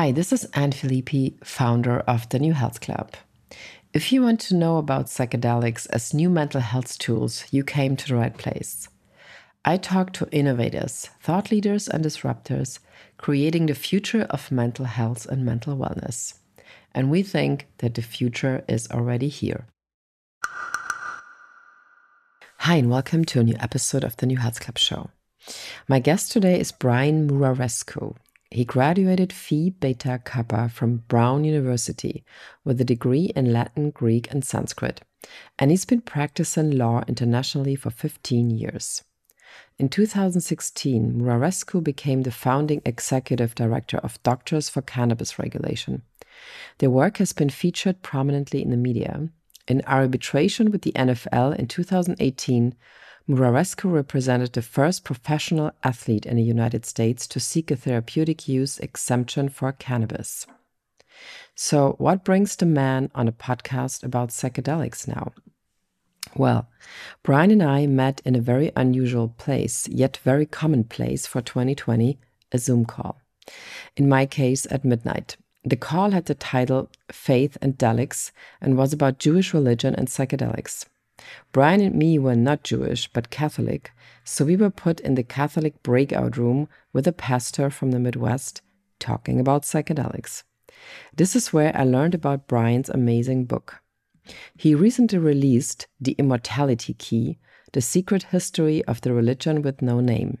Hi, this is Anne Filippi, founder of the New Health Club. If you want to know about psychedelics as new mental health tools, you came to the right place. I talk to innovators, thought leaders, and disruptors creating the future of mental health and mental wellness. And we think that the future is already here. Hi, and welcome to a new episode of the New Health Club show. My guest today is Brian Muraresku. He graduated Phi Beta Kappa from Brown University with a degree in Latin, Greek, and Sanskrit, and he's been practicing law internationally for 15 years. In 2016, Muraresku became the founding executive director of Doctors for Cannabis Regulation. Their work has been featured prominently in the media. In arbitration with the NFL in 2018, Muraresku represented the first professional athlete in the United States to seek a therapeutic use exemption for cannabis. So, what brings the man on a podcast about psychedelics now? Well, Brian and I met in a very unusual place, yet very common place for 2020 a Zoom call. In my case, at midnight. The call had the title Faith and Delics and was about Jewish religion and psychedelics. Brian and me were not Jewish, but Catholic, so we were put in the Catholic breakout room with a pastor from the Midwest talking about psychedelics. This is where I learned about Brian's amazing book. He recently released The Immortality Key The Secret History of the Religion with No Name.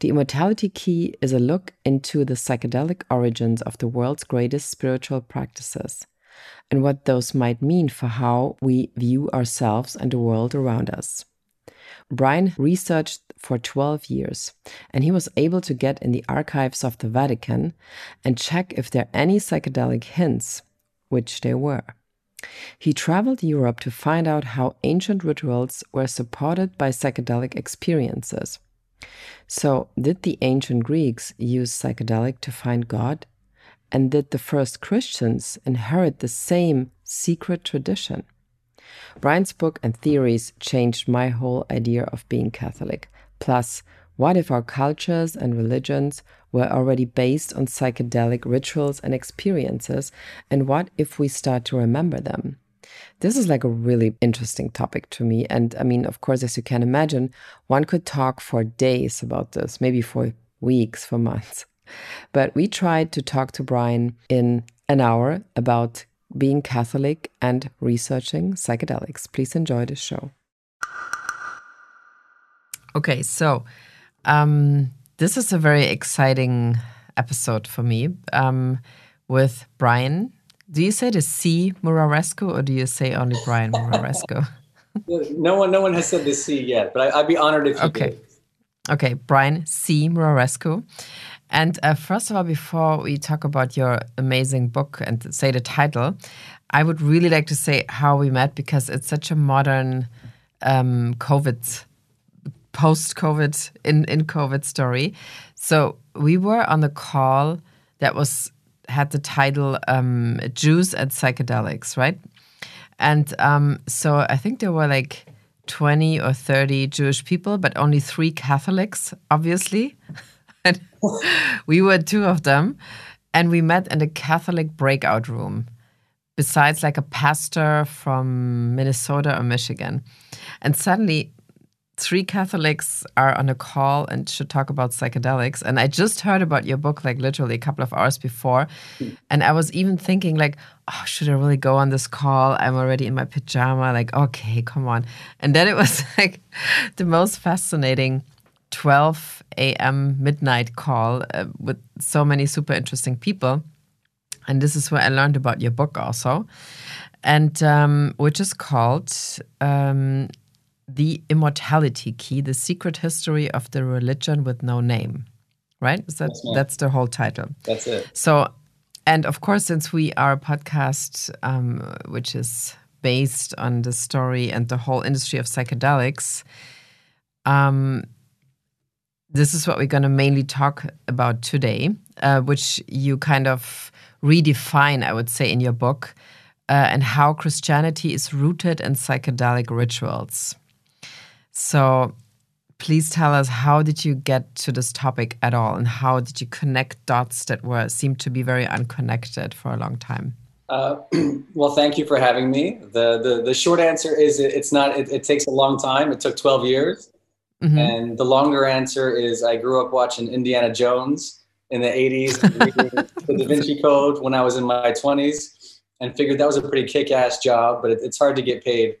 The Immortality Key is a look into the psychedelic origins of the world's greatest spiritual practices and what those might mean for how we view ourselves and the world around us. Brian researched for 12 years, and he was able to get in the archives of the Vatican and check if there are any psychedelic hints, which there were. He traveled Europe to find out how ancient rituals were supported by psychedelic experiences. So, did the ancient Greeks use psychedelic to find God? And did the first Christians inherit the same secret tradition? Brian's book and theories changed my whole idea of being Catholic. Plus, what if our cultures and religions were already based on psychedelic rituals and experiences? And what if we start to remember them? This is like a really interesting topic to me. And I mean, of course, as you can imagine, one could talk for days about this, maybe for weeks, for months. But we tried to talk to Brian in an hour about being Catholic and researching psychedelics. Please enjoy the show. Okay, so um, this is a very exciting episode for me um, with Brian. Do you say the C Muraresku or do you say only Brian Muraresku? no one, no one has said the C yet, but I, would be honored if you okay. did. Okay, Brian C Muraresku. And uh, first of all, before we talk about your amazing book and say the title, I would really like to say how we met because it's such a modern um, COVID, post COVID, in, in COVID story. So we were on the call that was had the title um, Jews and Psychedelics, right? And um, so I think there were like 20 or 30 Jewish people, but only three Catholics, obviously. and we were two of them. And we met in a Catholic breakout room, besides like a pastor from Minnesota or Michigan. And suddenly, three Catholics are on a call and should talk about psychedelics. And I just heard about your book like literally a couple of hours before. And I was even thinking like, oh, should I really go on this call? I'm already in my pajama. Like, okay, come on. And then it was like the most fascinating 12 a.m. midnight call uh, with so many super interesting people. And this is where I learned about your book also, and um, which is called um, The Immortality Key The Secret History of the Religion with No Name. Right? Is that, that's, that's the whole title. That's it. So, and of course, since we are a podcast um, which is based on the story and the whole industry of psychedelics, um, this is what we're going to mainly talk about today, uh, which you kind of redefine, I would say, in your book, uh, and how Christianity is rooted in psychedelic rituals. So, please tell us how did you get to this topic at all and how did you connect dots that were seemed to be very unconnected for a long time? Uh, well thank you for having me. The the, the short answer is it, it's not it, it, takes a long time. It took 12 years mm-hmm. and the longer answer is i grew up watching indiana jones in the 80s the da vinci code when i was in my 20s and figured that was a pretty kick-ass job but it, it's hard to get paid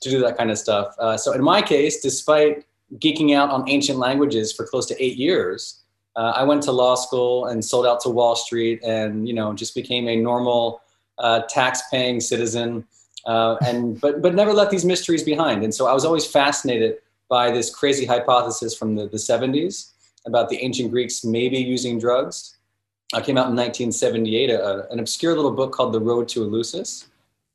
to do that kind of stuff uh, so in my case despite geeking out on ancient languages for close to eight years. Uh, I went to law school and sold out to Wall Street, and you know just became a normal uh, tax-paying citizen, uh, and but but never left these mysteries behind. And so I was always fascinated by this crazy hypothesis from the, the 70s about the ancient Greeks maybe using drugs. I came out in 1978, a, an obscure little book called The Road to Eleusis,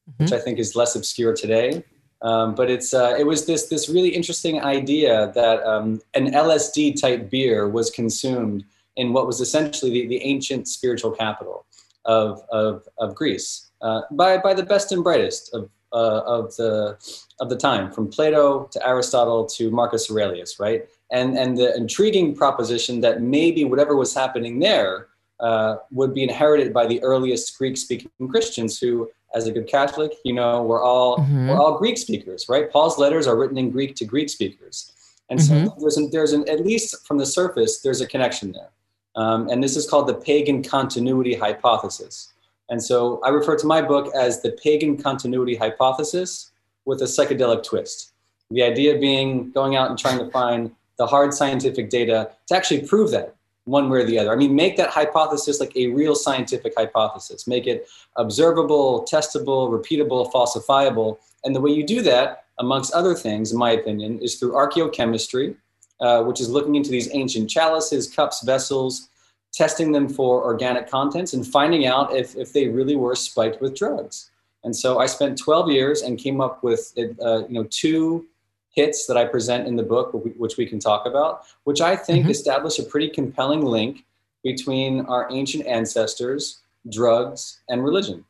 mm-hmm. which I think is less obscure today. Um, but it's uh, it was this this really interesting idea that um, an LSD type beer was consumed in what was essentially the, the ancient spiritual capital of of, of Greece uh, by by the best and brightest of uh, of the of the time, from Plato to Aristotle to Marcus Aurelius, right? And and the intriguing proposition that maybe whatever was happening there uh, would be inherited by the earliest Greek speaking Christians who as a good Catholic, you know, we're all mm-hmm. we're all Greek speakers, right? Paul's letters are written in Greek to Greek speakers, and mm-hmm. so there's an, there's an at least from the surface there's a connection there, um, and this is called the pagan continuity hypothesis. And so I refer to my book as the pagan continuity hypothesis with a psychedelic twist. The idea being going out and trying to find the hard scientific data to actually prove that one way or the other. I mean, make that hypothesis like a real scientific hypothesis, make it observable, testable, repeatable, falsifiable. And the way you do that, amongst other things, in my opinion, is through archaeochemistry, uh, which is looking into these ancient chalices, cups, vessels, testing them for organic contents, and finding out if, if they really were spiked with drugs. And so I spent 12 years and came up with uh, you know two hits that I present in the book, which we can talk about, which I think mm-hmm. establish a pretty compelling link between our ancient ancestors, drugs, and religion.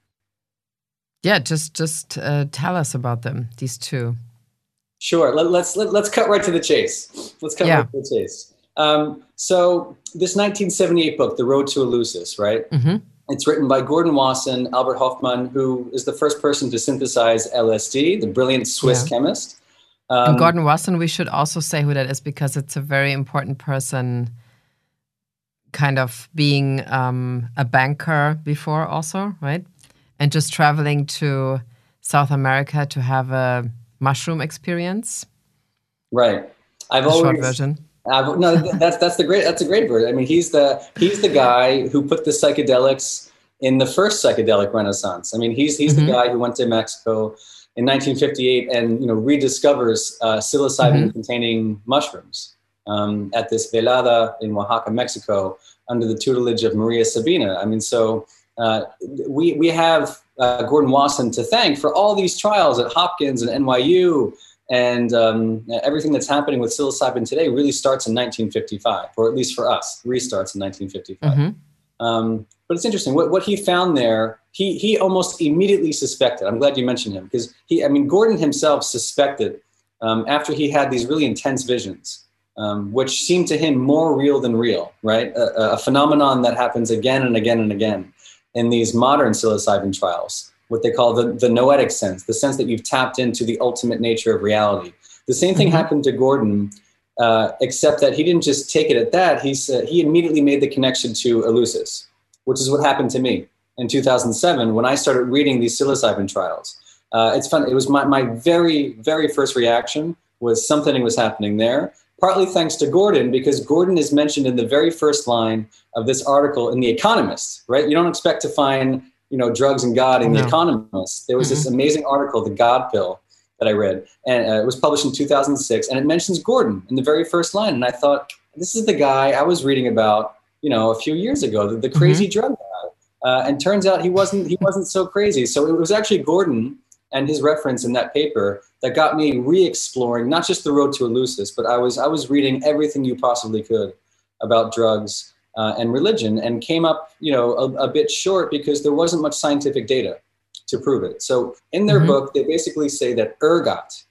Yeah, just just uh, tell us about them. These two. Sure. Let, us let us cut right to the chase. Let's cut yeah. right to the chase. Um, so this 1978 book, The Road to Eleusis, right? Mm-hmm. It's written by Gordon Wasson, Albert Hofmann, who is the first person to synthesize LSD, the brilliant Swiss yeah. chemist. Um, and Gordon Wasson, we should also say who that is because it's a very important person, kind of being um, a banker before, also, right? And just traveling to South America to have a mushroom experience. Right. I've always short version. I've, no, that's that's the great that's a great version. I mean, he's the he's the guy who put the psychedelics in the first psychedelic renaissance. I mean, he's he's mm-hmm. the guy who went to Mexico in 1958 and you know rediscovers uh, psilocybin-containing mm-hmm. mushrooms um, at this velada in Oaxaca, Mexico, under the tutelage of Maria Sabina. I mean, so uh, we we have uh, Gordon Wasson to thank for all these trials at Hopkins and NYU. And um, everything that's happening with psilocybin today really starts in 1955, or at least for us, restarts in 1955. Mm-hmm. Um, but it's interesting what, what he found there he he almost immediately suspected i'm glad you mentioned him because he i mean gordon himself suspected um, after he had these really intense visions um, which seemed to him more real than real right a, a, phenomenon that happens again and again and again in these modern psilocybin trials what they call the, the noetic sense the sense that you've tapped into the ultimate nature of reality the same thing mm-hmm. happened to gordon uh, except that he didn't just take it at that he, said, he immediately made the connection to eleusis which is what happened to me in 2007 when I started reading these psilocybin trials. Uh, it's fun. It was my, my very, very first reaction was something was happening there, partly thanks to Gordon, because Gordon is mentioned in the very first line of this article in The Economist, right? You don't expect to find, you know, drugs and God in no. The Economist. There was mm-hmm. this amazing article, The God Pill, that I read, and uh, it was published in 2006, and it mentions Gordon in the very first line. And I thought, this is the guy I was reading about you know, a few years ago, the, the mm-hmm. crazy mm-hmm. drug guy. Uh, and turns out he wasn't he wasn't so crazy. So it was actually Gordon and his reference in that paper that got me re-exploring not just the road to Eleusis, but I was I was reading everything you possibly could about drugs uh, and religion, and came up you know a, a, bit short because there wasn't much scientific data to prove it. So in their mm-hmm. book, they basically say that ergot,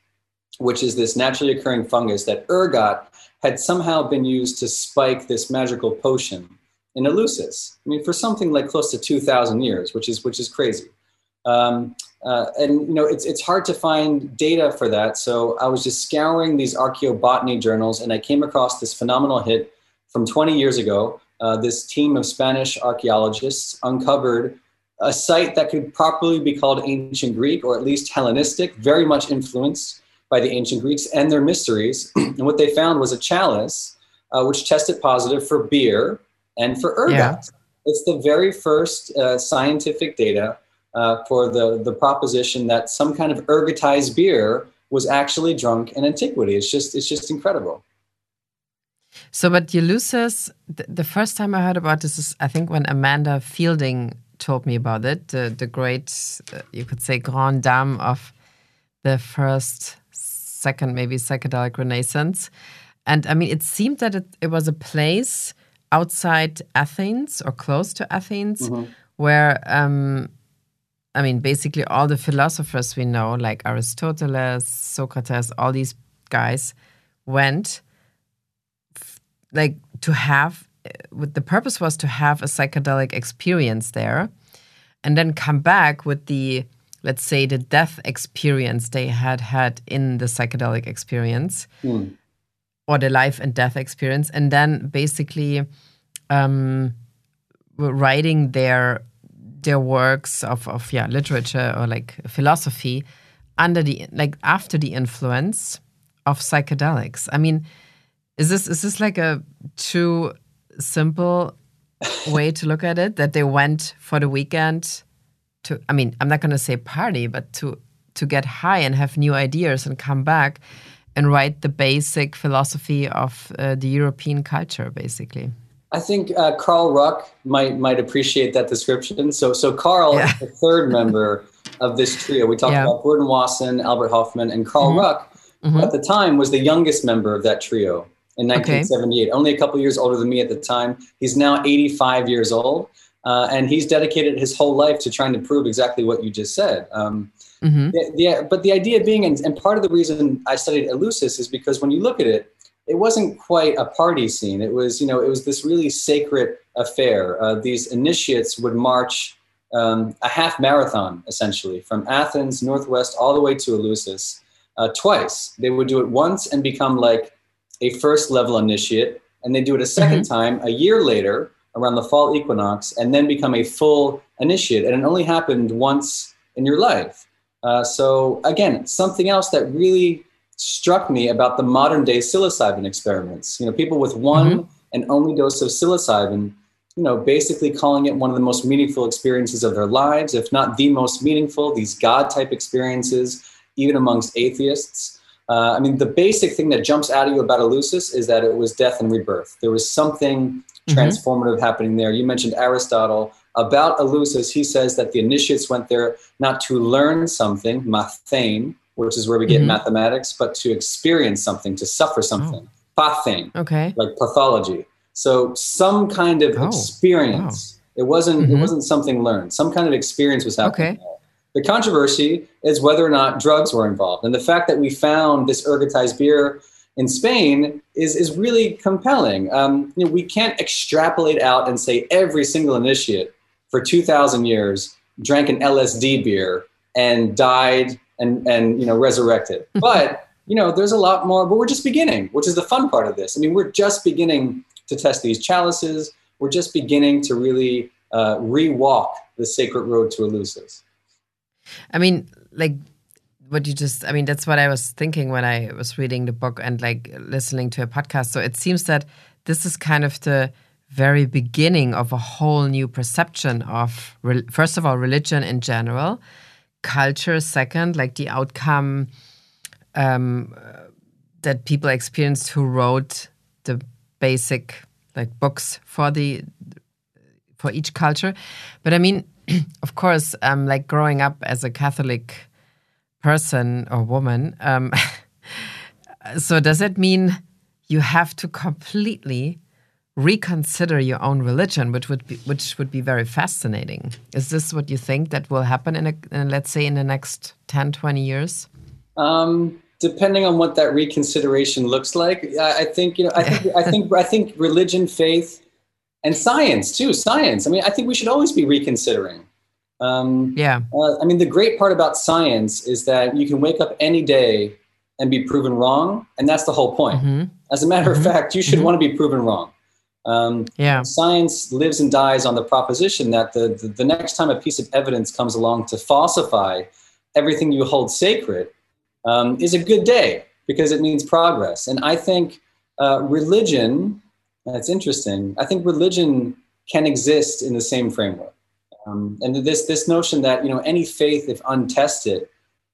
which is this naturally occurring fungus that ergot had somehow been used to spike this magical potion in Eleusis. I mean, for something like close to 2,000 years, which is which is crazy. Um, uh, and you know, it's it's hard to find data for that. So I was just scouring these archaeobotany journals, and I came across this phenomenal hit from 20 years ago. Uh, this team of Spanish archaeologists uncovered a site that could properly be called ancient Greek or at least Hellenistic, very much influenced by the ancient Greeks and their mysteries. and what they found was a chalice uh, which tested positive for beer and for ergot. Yeah. It's the very first uh, scientific data uh, for the, the proposition that some kind of ergotized beer was actually drunk in antiquity. It's just it's just incredible. So, but Eleusis, the, the first time I heard about this is I think when Amanda Fielding told me about it, the, the great, uh, you could say, grand dame of the first second, maybe psychedelic renaissance. And I mean, it seemed that it, it was a place outside Athens or close to Athens mm -hmm. where, um, I mean, basically all the philosophers we know, like Aristoteles, Socrates, all these guys went like to have with the purpose was to have a psychedelic experience there and then come back with the let's say, the death experience they had had in the psychedelic experience mm. or the life and death experience, and then basically um, writing their their works of, of yeah literature or like philosophy under the like after the influence of psychedelics. I mean, is this is this like a too simple way to look at it that they went for the weekend to i mean i'm not going to say party but to to get high and have new ideas and come back and write the basic philosophy of uh, the european culture basically I think uh, Carl Ruck might might appreciate that description. So so Carl yeah. is the third member of this trio. We talked yeah. about Gordon Wasson, Albert Hofmann, and Carl mm -hmm. Ruck. Mm -hmm. At the time, was the youngest member of that trio in 1978. Okay. Only a couple years older than me at the time. He's now 85 years old. Uh, and he's dedicated his whole life to trying to prove exactly what you just said. Um, mm-hmm. the, the, but the idea being, and, and, part of the reason I studied Eleusis is because when you look at it, it wasn't quite a party scene. It was, you know, it was this really sacred affair. Uh, these initiates would march um, a half marathon, essentially, from Athens, northwest, all the way to Eleusis uh, twice. They would do it once and become like a first level initiate, and they do it a 2nd mm-hmm. time a year later around the fall equinox and then become a full initiate. And it only happened once in your life. Uh, so, again, something else that really struck me about the modern day psilocybin experiments. You know, people with one mm-hmm. and only dose of psilocybin, you know, basically calling it one of the most meaningful experiences of their lives, if not the most meaningful, these God type experiences, even amongst atheists. Uh, I mean, the basic thing that jumps out at you about Eleusis is that it was death and rebirth. There was something mm-hmm. transformative happening there. You mentioned Aristotle. About Eleusis, he says that the initiates went there not to learn something, mathane, which is where we get mm-hmm. mathematics, but to experience something, to suffer something, oh. pathane, okay. like pathology. So some kind of oh. experience. Wow. It wasn't. Mm-hmm. It wasn't something learned. Some kind of experience was happening. Okay. The controversy is whether or not drugs were involved, and the fact that we found this ergotized beer in Spain is, is really compelling. Um, you know, we can't extrapolate out and say every single initiate for 2,000 years drank an LSD beer and died and, and you know, resurrected. but, you know, there's a lot more, but we're just beginning, which is the fun part of this. I mean, we're just beginning to test these chalices. We're just beginning to really uh, re-walk the sacred road to Eleusis. I mean, like what you just i mean that's what i was thinking when i was reading the book and like listening to a podcast. So it seems that this is kind of the very beginning of a whole new perception of first of all religion in general culture second like the outcome um, that people experienced who wrote the basic like books for the for each culture. But i mean of course um, like growing up as a catholic person or woman. Um, so does it mean you have to completely reconsider your own religion, which would be which would be very fascinating? Is this what you think that will happen in, a, in let's say in the next 10, 20 years? Um, depending on what that reconsideration looks like, I, I think you know, I think I think I think religion, faith, and science too. Science. I mean, I think we should always be reconsidering. Um, yeah. Uh, I mean, the great part about science is that you can wake up any day and be proven wrong, and that's the whole point. Mm-hmm. As a matter mm-hmm. of fact, you should mm-hmm. want to be proven wrong. Um, yeah. Science lives and dies on the proposition that the, the, the next time a piece of evidence comes along to falsify everything you hold sacred, um, is a good day because it means progress. And I think uh, religion, that's interesting. I think religion can exist in the same framework. Um, and this this notion that you know any faith, if untested,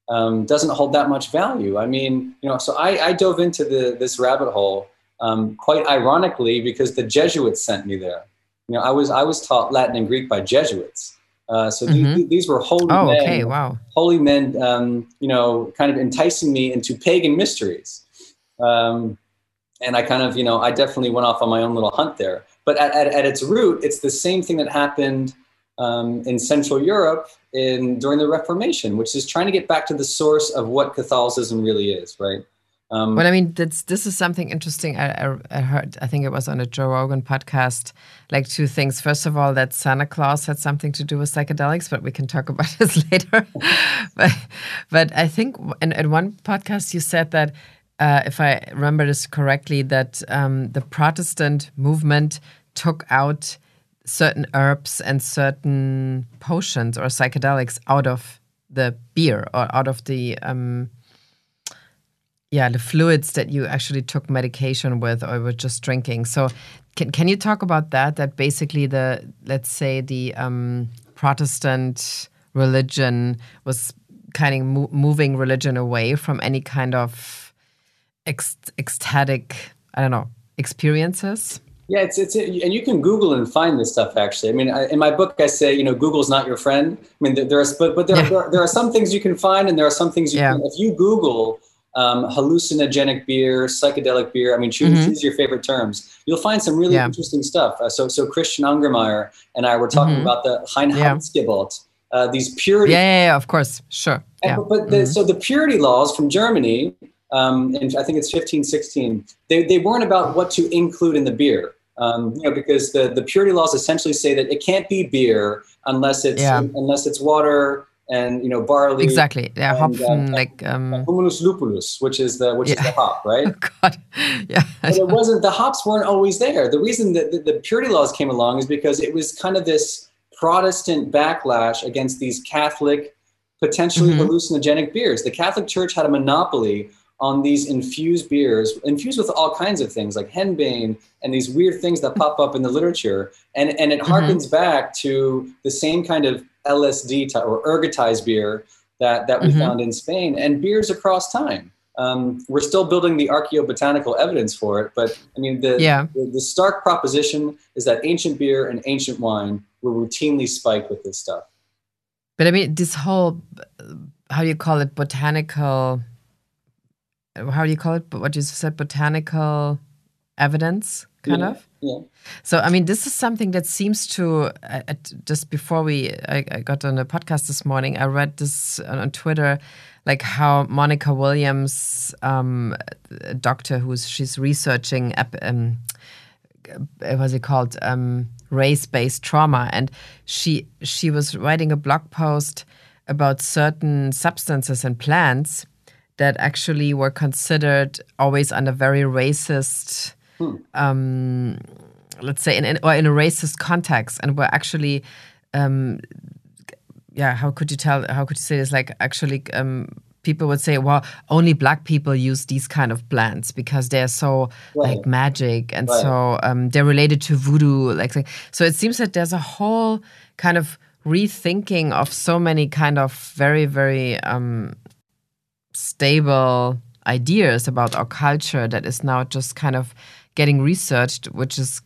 um, doesn't hold that much value. I mean, you know, so I, I dove into the, this rabbit hole um, quite ironically because the Jesuits sent me there. You know, I was I was taught Latin and Greek by Jesuits. Uh, so mm-hmm. these, these, were holy oh, men. Okay, wow. Holy men, um, you know, kind of enticing me into pagan mysteries. Um, and I kind of, you know, I definitely went off on my own little hunt there. But at, at, at its root, it's the same thing that happened um, in Central Europe in during the Reformation, which is trying to get back to the source of what Catholicism really is, right? Um, well, I mean, this this is something interesting. I, I, I, heard, I think it was on a Joe Rogan podcast, like two things. First of all, that Santa Claus had something to do with psychedelics, but we can talk about this later. but, but I think in, in one podcast you said that, uh, if I remember this correctly, that um, the Protestant movement took out certain herbs and certain potions or psychedelics out of the beer or out of the um, yeah the fluids that you actually took medication with or were just drinking. So can, can you talk about that? That basically the let's say the um, protestant religion was kind of mo moving religion away from any kind of ecstatic i don't know experiences yeah, it's it's and you can Google and find this stuff. Actually, I mean, I, in my book, I say you know Google's not your friend. I mean, there, there are but but there, yeah. there, are, there are some things you can find, and there are some things you yeah. can. If you Google um, hallucinogenic beer, psychedelic beer. I mean, choose, mm-hmm. choose your favorite terms. You'll find some really yeah. interesting stuff. Uh, so, so Christian Ungermeyer and I were talking mm-hmm. about the Reinheitsgebot, uh, these purity. Yeah, yeah, yeah, of course, sure. And, yeah. But the, mm-hmm. so the purity laws from Germany, um, and I think it's 1516. They they weren't about what to include in the beer. Um, you know, because the, the purity laws essentially say that it can't be beer unless it's yeah. unless it's water, and you know barley. Exactly. Yeah, and, hopfen, uh, like um, humulus lupulus, which is the which yeah. is the hop, right? Oh God. Yeah. But it wasn't. The hops weren't always there. The reason that the, the purity laws came along is because it was kind of this Protestant backlash against these Catholic, potentially mm-hmm. hallucinogenic beers. The Catholic Church had a monopoly on these infused beers, infused with all kinds of things like henbane and these weird things that pop up in the literature. And, and it mm-hmm. harkens back to the same kind of LSD or ergotized beer that, that we mm-hmm. found in Spain and beers across time. Um, we're still building the archaeobotanical evidence for it, but I mean, the, yeah. the, the stark proposition is that ancient beer and ancient wine were routinely spiked with this stuff. But I mean, this whole, how do you call it, botanical, how do you call it? But What you said, botanical evidence, kind yeah. of? Yeah. So, I mean, this is something that seems to, uh, just before we I, I, got on the podcast this morning, I read this on, Twitter, like how Monnica Williams, um, a doctor who's she's researching, um, uh, what's it called, um, race-based trauma, and she she was writing a blog post about certain substances and plants that actually were considered always under very racist Hmm. Um, let's say in, in, or in a racist context, and were actually, um, yeah, how could you tell? How could you say this? Like actually, um, people would say, well, only black people use these kind of plants because they're so right. like magic and right. so um, they're related to voodoo. Like so, it seems that there's a whole kind of rethinking of so many kind of very very um, stable ideas about our culture that is now just kind of getting researched, which is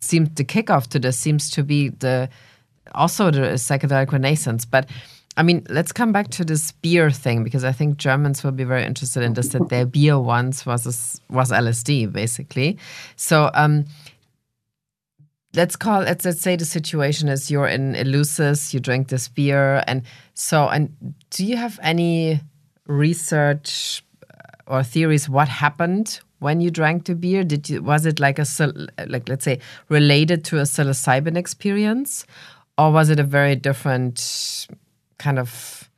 seems the kickoff to this seems to be the also the psychedelic renaissance. But I mean, let's come back to this beer thing because I think Germans will be very interested in this. That their beer once was was LSD, basically. So um, let's call let's let's say the situation is you're in Eleusis, you drink this beer, and so and do you have any research or theories what happened when you drank the beer? Did you was it like a like let's say related to a psilocybin experience, or was it a very different kind of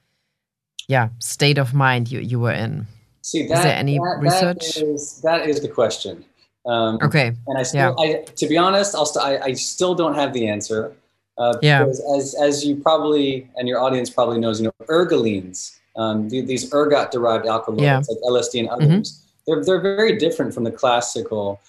yeah state of mind you you were in? See, that, is there any that, research? That is, that is the question. Um, okay. And I still, yeah. I, to be honest, I'll st- I, I still don't have the answer. Uh, yeah. As, as you probably and your audience probably knows, you know, ergolines, um, these ergot-derived alkaloids yeah. like LSD and others, mm-hmm. they're they're very different from the classical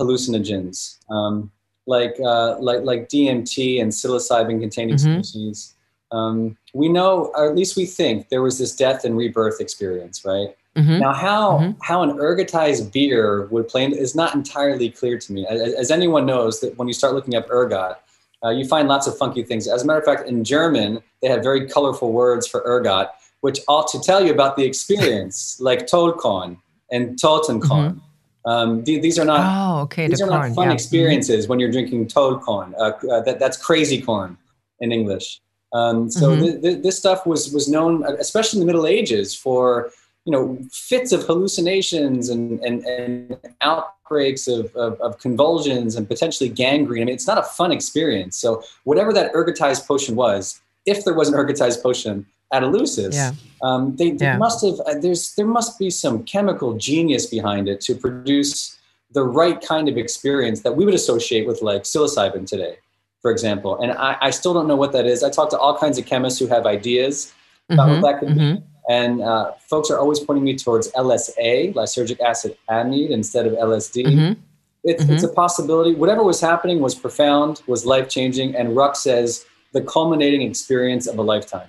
hallucinogens, um, like uh, like like DMT and psilocybin-containing mm-hmm. species. Um, we know, or at least we think, there was this death and rebirth experience, right? Mm-hmm. Now, how mm-hmm. how an ergotized beer would play is not entirely clear to me. As, as anyone knows, that when you start looking up ergot, uh, you find lots of funky things. As a matter of fact, in German, they have very colorful words for ergot, which ought to tell you about the experience, like Tollkorn and Totenkorn. Mm-hmm. Um, th- these are not oh, okay, these the are corn, not fun yeah. experiences when you're drinking Tollkorn. Uh, uh, that, that's crazy corn in English. Um, so mm-hmm. th- th- this stuff was was known, especially in the Middle Ages, for you know fits of hallucinations and and, and outbreaks of, of, of, convulsions and potentially gangrene. I mean, it's not a fun experience. So whatever that ergotized potion was, if there was an ergotized potion at Eleusis, yeah. um, they, they yeah. must have. Uh, there's there must be some chemical genius behind it to produce the right kind of experience that we would associate with like psilocybin today, for example. And I, I still don't know what that is. I talk to all kinds of chemists who have ideas about mm-hmm, what that could mm-hmm. be and uh, folks are always pointing me towards LSA, lysergic acid amide, instead of LSD. Mm-hmm. It's, mm-hmm. it's, a possibility. Whatever was happening was profound, was life changing, and Ruck says the culminating experience of a lifetime.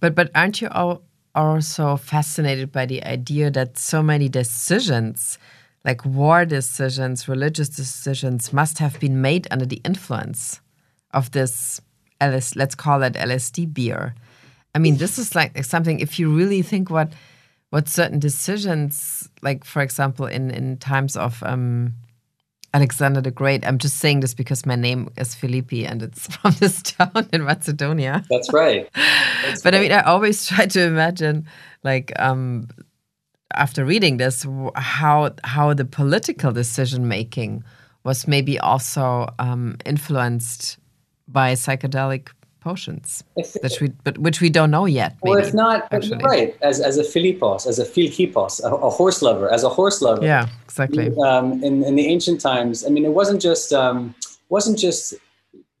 But but aren't you all also fascinated by the idea that so many decisions, like war decisions, religious decisions, must have been made under the influence of this LS, let's call it LSD beer? I mean, this is like something. If you really think what what certain decisions, like for example, in in times of um, Alexander the Great. I'm just saying this because my name is Filippi and it's from this town in Macedonia. That's right. That's but right. I mean, I always try to imagine, like, um, after reading this, how how the political decision making was maybe also um, influenced by psychedelic potions, which we but which we don't know yet. Maybe, well, if not, actually. right as as a philippos, as a philhippos, a, a, horse lover, as a horse lover. Yeah, exactly. Um, in in the ancient times, I mean, it wasn't just um, wasn't just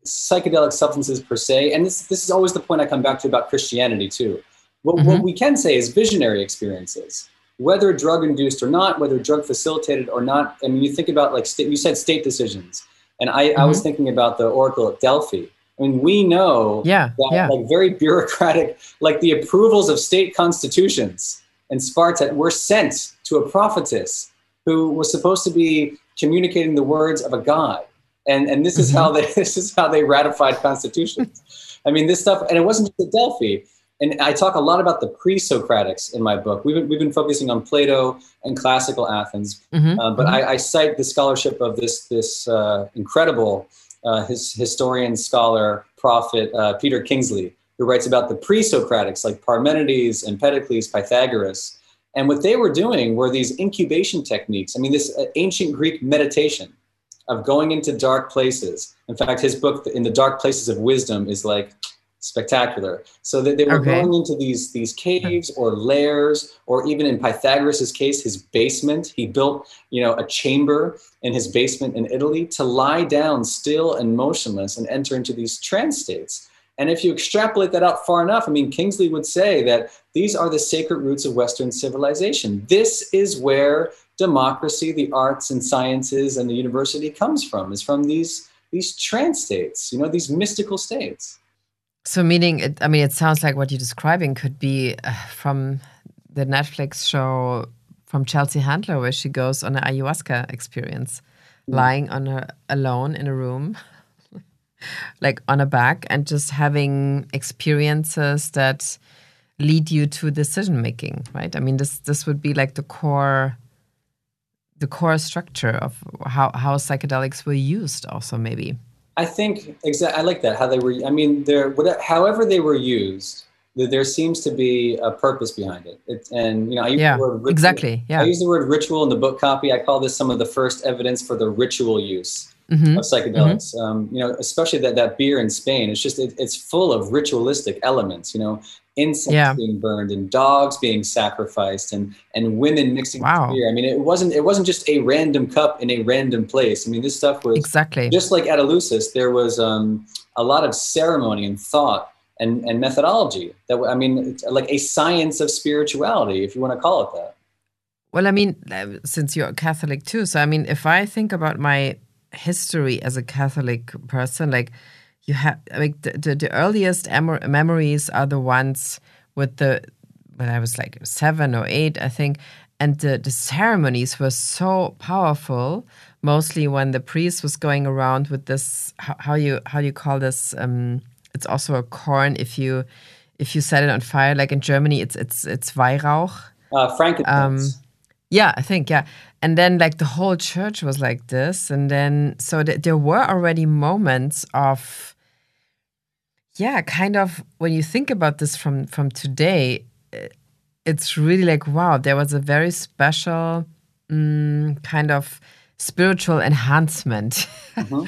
psychedelic substances per se, and this this is always the point I come back to about Christianity too. What, mm-hmm. what we can say is visionary experiences whether drug induced or not, whether drug facilitated or not. I mean, you think about like you said, state decisions, and I, mm-hmm. I was mm-hmm. thinking about the oracle at Delphi, I mean, we know yeah, that yeah. like very bureaucratic, like the approvals of state constitutions and Sparta were sent to a prophetess who was supposed to be communicating the words of a god. And, and this is mm-hmm. how they this is how they ratified constitutions. I mean, this stuff, and it wasn't just at Delphi. And I talk a lot about the pre-Socratics in my book. We've been, we've been focusing on Plato and classical Athens, mm-hmm. uh, but mm-hmm. I, I, cite the scholarship of this this uh, incredible uh, his historian, scholar, prophet uh, Peter Kingsley, who writes about the pre-Socratics like Parmenides, Empedocles, Pythagoras. And what they were doing were these incubation techniques. I mean, this uh, ancient Greek meditation of going into dark places. In fact, his book, In the Dark Places of Wisdom, is like spectacular. So that they were okay. going into these these caves or lairs, or even in Pythagoras's case, his basement. He built, you know, a chamber in his basement in Italy to lie down still and motionless and enter into these trance states. And if you extrapolate that out far enough, I mean, Kingsley would say that these are the sacred roots of Western civilization. This is where democracy, the arts and sciences, and the university comes from. Is from these these trance states, you know, these mystical states. So, meaning, it, I mean, it sounds like what you're describing could be uh, from the Netflix show from Chelsea Handler, where she goes on an ayahuasca experience, mm. lying on her alone in a room, like on a back, and just having experiences that lead you to decision making. Right? I mean, this this would be like the core, the core structure of how how psychedelics were used. Also, maybe. I think exactly. I like that how they were. I mean, whatever, however they were used. there seems to be a purpose behind it. it and you know, I use yeah, the word ritual, exactly. Yeah, I use the word ritual in the book copy. I call this some of the first evidence for the ritual use mm-hmm. of psychedelics. Mm-hmm. Um, you know, especially that that beer in Spain. It's just it, it's full of ritualistic elements. You know, incense yeah. being burned and dogs being sacrificed and and women mixing wow. beer. I mean, it wasn't it wasn't just a random cup in a random place. I mean, this stuff was exactly just like at Eleusis. There was um, a lot of ceremony and thought and, and methodology that I mean, like a science of spirituality, if you want to call it that. Well, I mean, uh, since you're a Catholic too, so I mean, if I think about my history as a Catholic person, like you have, like the, the, the earliest memories are the ones with the when I was like seven or eight, I think, and the, the ceremonies were so powerful. Mostly when the priest was going around with this, how, how you how you call this? Um, it's also a corn if you if you set it on fire. Like in Germany, it's it's it's Weihrauch. Uh, frankincense. Um, yeah, I think yeah. And then like the whole church was like this, and then so th there were already moments of yeah, kind of when you think about this from from today, it's really like wow, there was a very special um, kind of spiritual enhancement mm-hmm.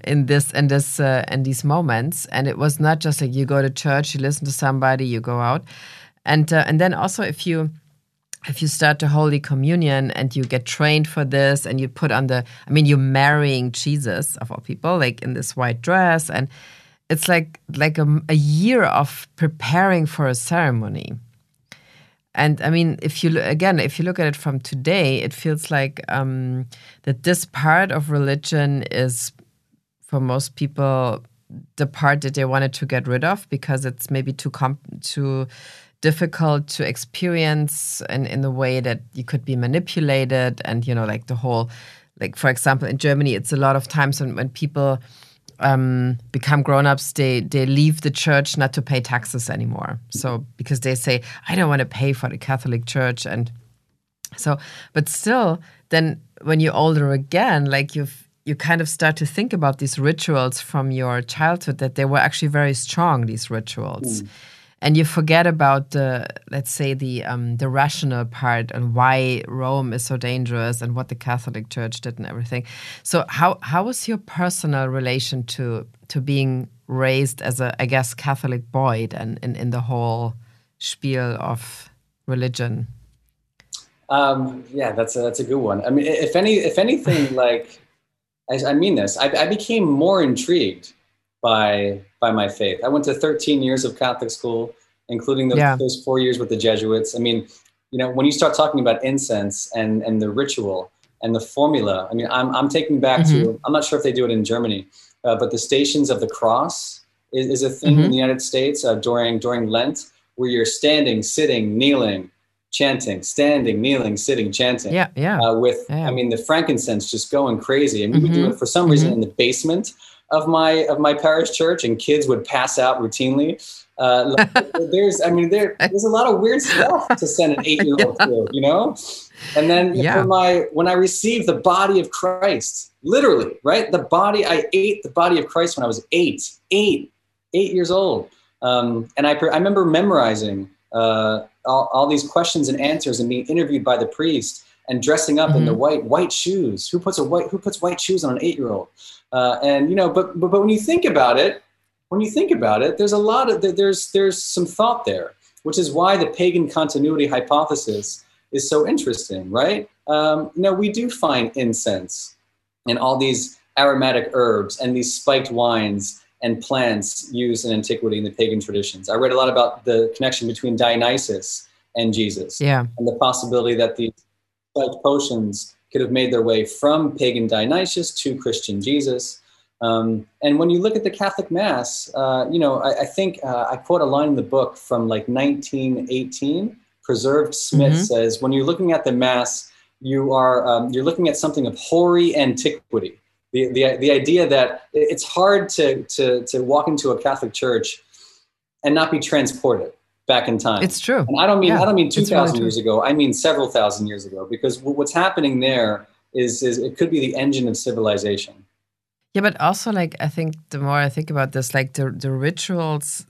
in this in this uh, in these moments. And it was not just like you go to church you listen to somebody you go out. And uh, and then also if you if you start the holy communion and you get trained for this and you put on the i mean you're marrying jesus of all people like in this white dress. And it's like like a, a year of preparing for a ceremony. And I mean, if you again, if you look at it from today, it feels like um, that this part of religion is, for most people, the part that they wanted to get rid of because it's maybe too comp- too difficult to experience in in the way that you could be manipulated, and you know, like the whole, like for example, in Germany, it's a lot of times when when people um, become grown-ups they they leave the church not to pay taxes anymore. So because they say i don't want to pay for the catholic church and so but still then when you're older again like you've you kind of start to think about these rituals from your childhood that they were actually very strong these rituals. Mm and you forget about the let's say the um, the rational part and why Rome is so dangerous and what the Catholic Church did and everything. So how how was your personal relation to to being raised as a I guess Catholic boy and in, in the whole spiel of religion? Um, yeah, that's a, that's a good one. I mean, if any if anything, like I, I mean this, I, I became more intrigued by by my faith. I went to 13 years of Catholic school, including those, yeah. those four years with the Jesuits. I mean, you know, when you start talking about incense and and the ritual and the formula, I mean, I'm I'm taking back mm-hmm. to I'm not sure if they do it in Germany, uh, but the Stations of the Cross is, is a thing mm-hmm. in the United States uh, during during Lent, where you're standing, sitting, kneeling, chanting, standing, kneeling, sitting, chanting. Yeah, yeah. Uh, with, yeah. I mean, the frankincense just going crazy. and mm-hmm. we do it for some reason mm-hmm. in the basement of my of my parish church, and kids would pass out routinely. Uh, there's, I mean, there, there's a lot of weird stuff to send an eight year old through, you know. And then yeah. for my when I received the body of Christ, literally, right? The body I ate the body of Christ when I was eight, eight, eight years old, um, and I I remember memorizing uh, all, all these questions and answers and being interviewed by the priest and dressing up mm-hmm. in the mm-hmm. white white shoes. Who puts a white Who puts white shoes on an eight year old? Uh, and you know, but, but but when you think about it, when you think about it, there's a lot of there's there's some thought there, which is why the pagan continuity hypothesis is so interesting, right? Um, you know, we do find incense and all these aromatic herbs and these spiked wines and plants used in antiquity in the pagan traditions. I read a lot about the connection between Dionysus and Jesus, yeah, and the possibility that these spiked potions could have made their way from pagan Dionysus to Christian Jesus. Um, and when you look at the Catholic Mass, uh, you know, I, I think uh, I quote a line in the book from like 1918. Preserved Smith mm-hmm. says, when you're looking at the Mass, you are um, you're looking at something of hoary antiquity. The, the, the idea that it's hard to, to, to walk into a Catholic church and not be transported back in time. It's true. And I don't mean yeah, I don't mean 2000 really years ago. I mean several thousand years ago because what's happening there is is it could be the engine of civilization. Yeah, but also like I think the more I think about this like the the rituals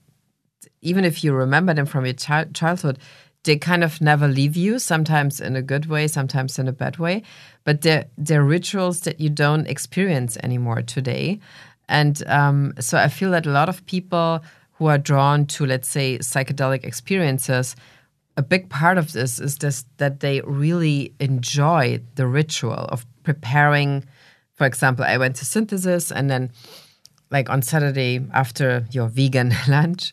even if you remember them from your chi- childhood, they kind of never leave you. Sometimes in a good way, sometimes in a bad way. But they're they're rituals that you don't experience anymore today. And um, so I feel that a lot of people who are drawn to, let's say, psychedelic experiences, a big part of this is just that they really enjoy the ritual of preparing. For example, I went to synthesis and then like on Saturday after your vegan lunch,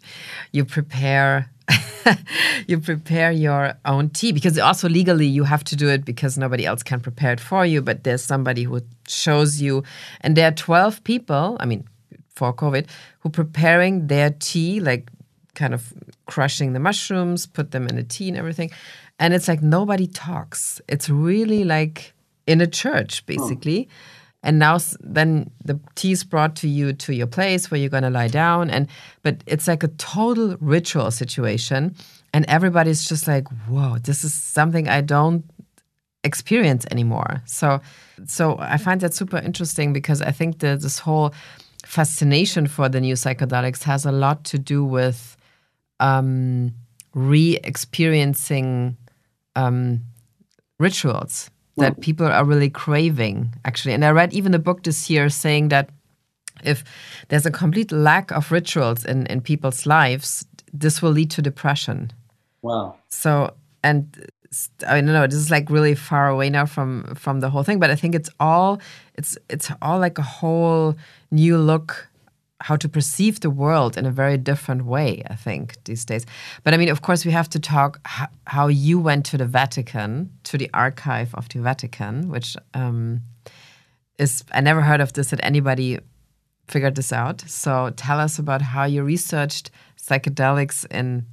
you prepare you prepare your own tea because also legally you have to do it because nobody else can prepare it for you but there's somebody who shows you and there are 12 people i mean for covid who preparing their tea like kind of crushing the mushrooms put them in a tea and everything. And it's like nobody talks. It's really like in a church hmm. basically. Oh and now then the tea is brought to you to your place where you're going to lie down. And but it's like a total ritual situation. And everybody's just like whoa this is something i don't experience anymore. So so i find that super interesting because i think that this whole fascination for the new psychedelics has a lot to do with um, re-experiencing um, rituals that people are really craving, actually. And I read even a book this year saying that if there's a complete lack of rituals in, in people's lives, this will lead to depression. Wow. So, and I don't know, this is like really far away now from from the whole thing, but I think it's all it's it's all like a whole new look how to perceive the world in a very different way, I think, these days. But I mean, of course, we have to talk how you went to the Vatican, to the archive of the Vatican, which um, is, I never heard of this that anybody figured this out. So tell us about how you researched psychedelics in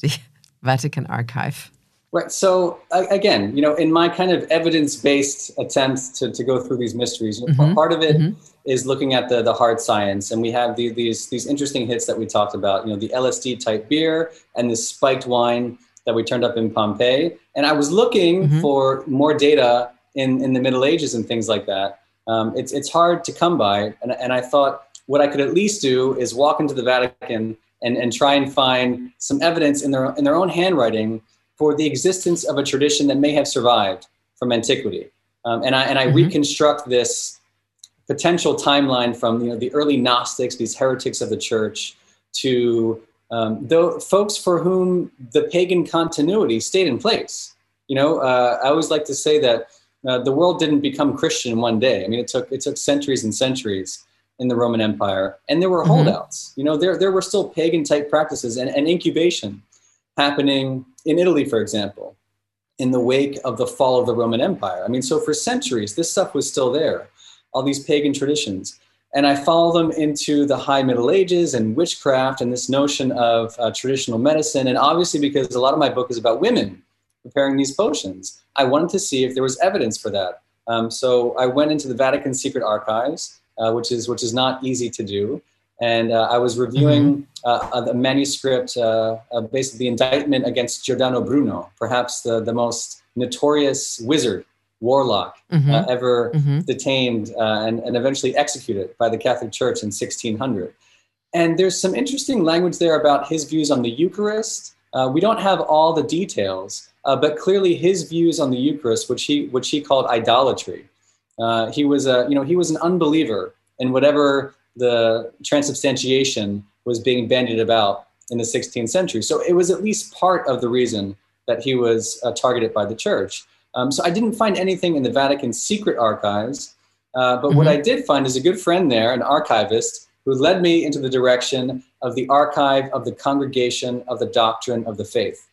the Vatican archive. Right. So again, you know, in my kind of evidence-based attempts to, to go through these mysteries, mm-hmm. part of it mm-hmm. Is looking at the the hard science, and we have the, these these interesting hits that we talked about. You know, the LSD type beer and this spiked wine that we turned up in Pompeii. And I was looking mm-hmm. for more data in in the Middle Ages and things like that. Um, it's it's hard to come by, and and I thought what I could at least do is walk into the Vatican and and try and find some evidence in their in their own handwriting for the existence of a tradition that may have survived from antiquity. Um, and I, and I mm-hmm. reconstruct this potential timeline from you know, the early Gnostics, these heretics of the church, to um, though folks for whom the pagan continuity stayed in place. You know, uh, I always like to say that uh, the world didn't become Christian in one day. I mean, it took it took centuries and centuries in the Roman Empire, and there were mm-hmm. holdouts. You know, there there were still pagan type practices and, and incubation happening in Italy, for example, in the wake of the fall of the Roman Empire. I mean, so for centuries, this stuff was still there, all these pagan traditions. And I follow them into the high Middle Ages and witchcraft and this notion of uh, traditional medicine. And obviously, because a lot of my book is about women preparing these potions, I wanted to see if there was evidence for that. Um, so I went into the Vatican secret archives, uh, which is which is not easy to do and uh, I was reviewing mm-hmm. uh, the manuscript, uh, basically the indictment against Giordano Bruno, perhaps the, the most notorious wizard, warlock mm-hmm. Uh, ever mm-hmm. detained uh, and, and eventually executed by the Catholic Church in 1600. And there's some interesting language there about his views on the Eucharist. Uh, we don't have all the details, but clearly his views on the Eucharist, which he which he called idolatry. he was a you know he was an unbeliever in whatever the transubstantiation was being bandied about in the 16th century. So it was at least part of the reason that he was uh, targeted by the church. Um, so I didn't find anything in the Vatican secret archives, uh, but mm-hmm. what I did find is a good friend there, an archivist, who led me into the direction of the archive of the Congregation of the Doctrine of the Faith,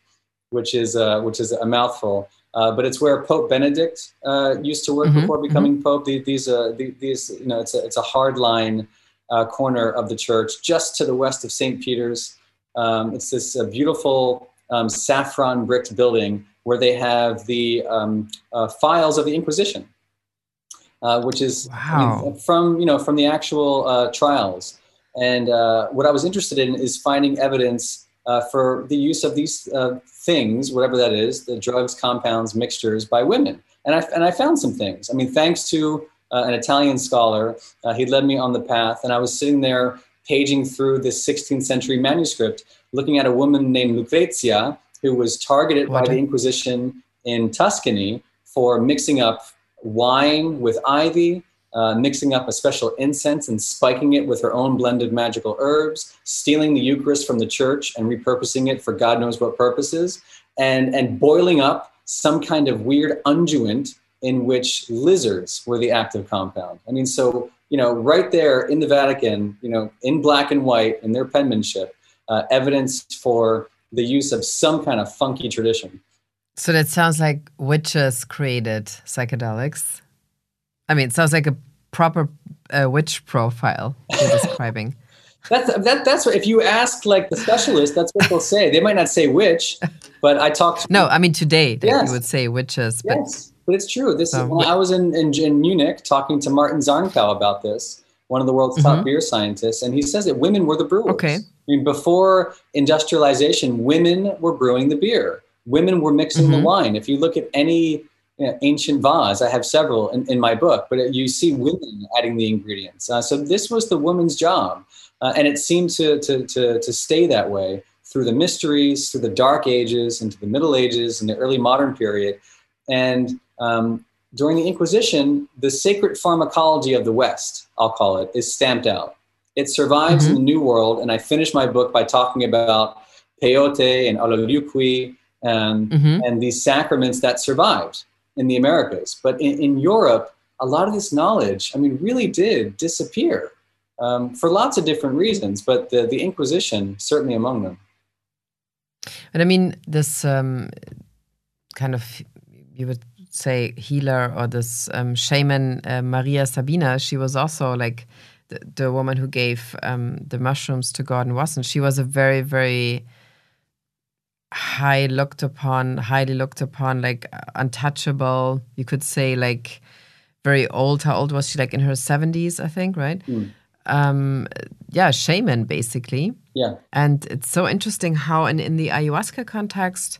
which is uh, which is a mouthful. Uh, but it's where Pope Benedict uh, used to work mm-hmm. before becoming mm-hmm. Pope. These, uh, these, you know, it's a, it's a hard line uh, corner of the church, just to the west of St. Peter's. Um, it's this uh, beautiful um, saffron bricked building where they have the um, uh, files of the Inquisition, uh, which is wow. I mean, from you know from the actual uh, trials. And uh, what I was interested in is finding evidence for the use of these things, whatever that is, the drugs, compounds, mixtures, by women. And I and I found some things. I mean, thanks to uh, an Italian scholar. Uh, he led me on the path, and I was sitting there paging through this 16th century manuscript. looking at a woman named Lucrezia who was targeted what by the Inquisition in Tuscany for mixing up wine with ivy, uh, mixing up a special incense and spiking it with her own blended magical herbs, stealing the Eucharist from the church and repurposing it for God knows what purposes, and, and boiling up some kind of weird unguent in which lizards were the active compound. I mean, so, you know, right there in the Vatican, you know, in black and white in their penmanship, uh, evidence for the use of some kind of funky tradition. So that sounds like witches created psychedelics. I mean, it sounds like a proper uh, witch profile you're describing. that's that, that's what if you ask like the specialist, that's what they'll say. They might not say witch, but I talked. no, I mean today yes. you would say witches. But, yes, but it's true. This is when I was in, in, in Munich talking to Martin Zarnkow about this, one of the world's top mm-hmm. beer scientists, and he says that women were the brewers. Okay. I mean, before industrialization, women were brewing the beer. Women were mixing mm-hmm. the wine. If you look at any you know, ancient vase. I have several in, in, my book, but you see women adding the ingredients. Uh, so this was the woman's job, uh, and it seemed to, to, to, to stay that way through the mysteries, through the Dark Ages, into the Middle Ages, and the early modern period. And um, during the Inquisition, the sacred pharmacology of the West, I'll call it, is stamped out. It survives mm-hmm. in the New World, and I finish my book by talking about peyote and ololiuqui and, mm-hmm. and these sacraments that survived in the Americas. But in, in Europe, a lot of this knowledge, I mean, really did disappear um, for lots of different reasons, but the, the Inquisition certainly among them. And I mean, this um, kind of, you would say, healer or this um, shaman, uh, Maria Sabina, she was also like the, the woman who gave um, the mushrooms to Gordon Wasson. She was a very, very high looked upon, highly looked upon, like untouchable. You could say like very old. How old was she? Like in her seventies, I think, right? Mm. Um, yeah, shaman basically. Yeah. And it's so interesting how in, in the ayahuasca context,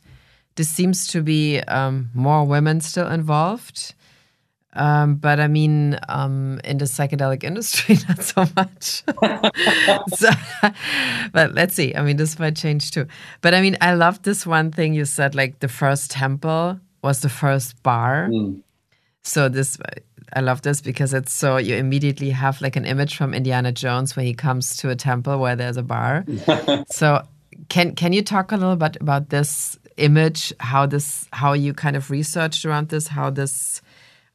this seems to be um, more women still involved. Um, but I mean, um, in the psychedelic industry, not so much. so, but let's see. I mean, this might change too. But I mean, I love this one thing you said like the first temple was the first bar. Mm. So, this, I love this because it's so you immediately have like an image from Indiana Jones when he comes to a temple where there's a bar. so, can can you talk a little bit about this image, how this, how you kind of researched around this, how this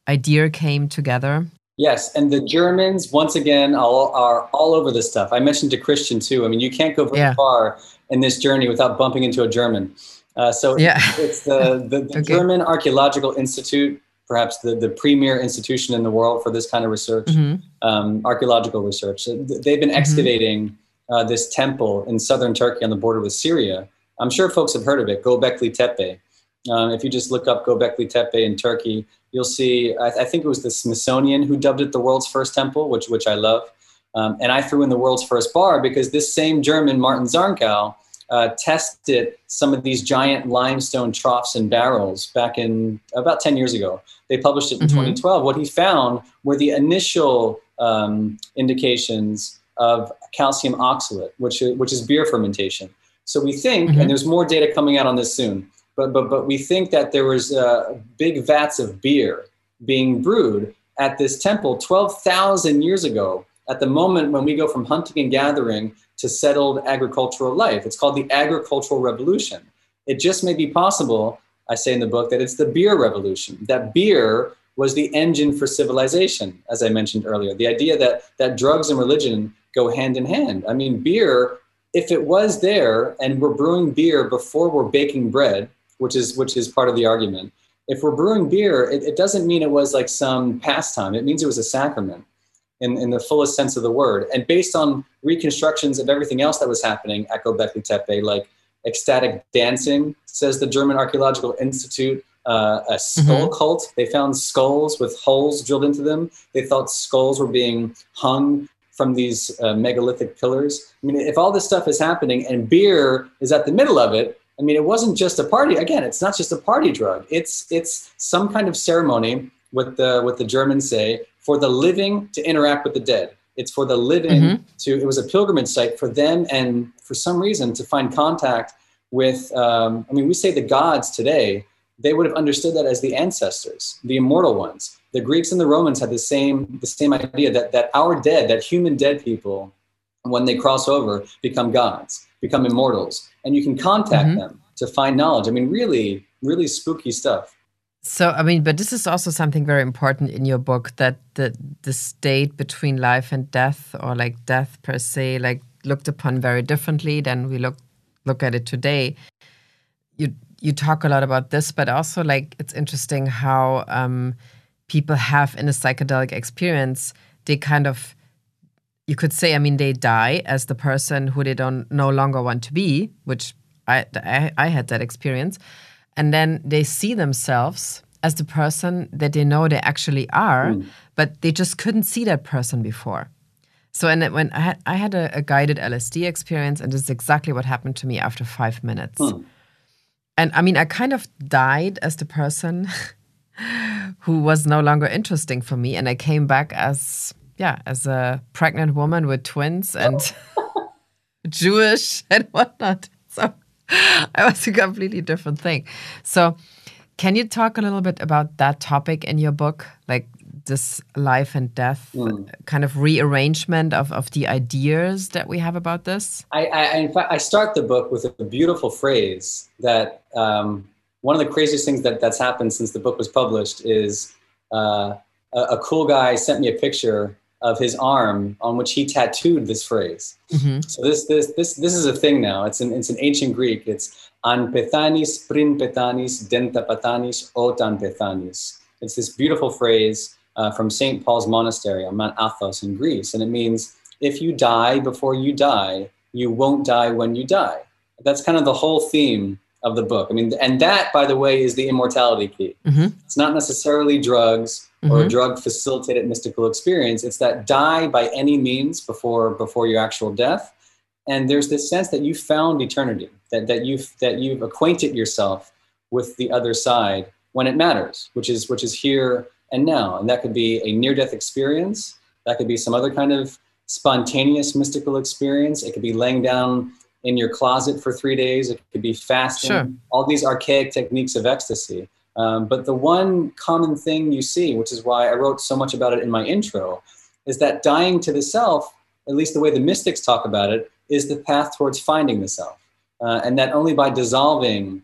idea came together? Yes, and the Germans once again all, are all over this stuff. I mentioned to Christian too. I mean, you can't go very yeah. far in this journey without bumping into a German. Uh, so yeah. it's the, the, the okay. German Archaeological Institute, perhaps the, the premier institution in the world for this kind of research, mm-hmm. um, archaeological research. They've been mm-hmm. excavating mm-hmm. uh, this temple in southern Turkey on the border with Syria. I'm sure folks have heard of it, Gobekli Tepe. Um, if you just look up Gobekli Tepe in Turkey, you'll see. I, I, think it was the Smithsonian who dubbed it the world's first temple, which which I love. Um, and I threw in the world's first bar because this same German Martin Zarnkow uh, tested some of these giant limestone troughs and barrels back in about 10 years ago. They published it in mm-hmm. 2012. What he found were the initial um, indications of calcium oxalate, which, which is beer fermentation. So we think, mm-hmm. and there's more data coming out on this soon, but but but we think that there was uh, big vats of beer being brewed at this temple 12,000 years ago at the moment when we go from hunting and gathering to settled agricultural life. It's called the agricultural revolution. It just may be possible i say in the book that it's the beer revolution that beer was the engine for civilization as i mentioned earlier. The idea that that drugs and religion go hand in hand. I mean beer if it was there and we're brewing beer before we're baking bread which is which is part of the argument. If we're brewing beer, it, it doesn't mean it was like some pastime. It means it was a sacrament in, in the fullest sense of the word. And based on reconstructions of everything else that was happening at Göbekli Tepe, like ecstatic dancing, says the German Archaeological Institute, uh, a skull mm-hmm. cult. They found skulls with holes drilled into them. They thought skulls were being hung from these uh, megalithic pillars. I mean, if all this stuff is happening and beer is at the middle of it, I mean, it wasn't just a party. Again, it's not just a party drug. It's it's some kind of ceremony, what the what the Germans say, for the living to interact with the dead. It's for the living mm-hmm. to, it was a pilgrimage site for them and for some reason to find contact with, um, I mean, we say the gods today, they would have understood that as the ancestors, the immortal ones. The Greeks and the Romans had the same, the same idea that, that our dead, that human dead people, when they cross over, become gods, become immortals. And you can contact mm-hmm. them to find knowledge. I mean, really, really spooky stuff. So, I mean, but this is also something very important in your book that the the state between life and death, or like death per se, like looked upon very differently than we look look at it today. You you talk a lot about this, but also like it's interesting how um, people have in a psychedelic experience, they kind of you could say, I mean, they die as the person who they don't no longer want to be, which I, I, I had that experience. And then they see themselves as the person that they know they actually are, mm. but they just couldn't see that person before. So, and when I had, I had a, a, guided LSD experience, and this is exactly what happened to me after five minutes. Mm. And I mean, I kind of died as the person who was no longer interesting for me, and I came back as yeah, as a pregnant woman with twins and Jewish and whatnot. So I was a completely different thing. So, can you talk a little bit about that topic in your book, like this life and death mm. kind of rearrangement of, of the ideas that we have about this? I, I, in fact, I start the book with a beautiful phrase that um, one of the craziest things that, that's happened since the book was published is uh, a, a cool guy sent me a picture of his arm on which he tattooed this phrase. Mm-hmm. So this this this this is a thing now. It's an it's an ancient Greek. It's an pethanis prin petanis denta patanis otan pethanis. It's this beautiful phrase uh, from St. Paul's Monastery on Mount Athos in Greece, and it means if you die before you die, you won't die when you die. That's kind of the whole theme of the book. I mean, and that, by the way, is the immortality key. Mm-hmm. It's not necessarily drugs mm-hmm. or a drug facilitated mystical experience. It's that die by any means before before your actual death. And there's this sense that you found eternity, that, that you've that you've acquainted yourself with the other side when it matters, which is which is here and now. And that could be a near-death experience. That could be some other kind of spontaneous mystical experience. It could be laying down in your closet for three days. It could be fasting. Sure. All these archaic techniques of ecstasy. Um, but the one common thing you see, which is why I wrote so much about it in my intro, is that dying to the self, at least the way the mystics talk about it, is the path towards finding the self. Uh, and that only by dissolving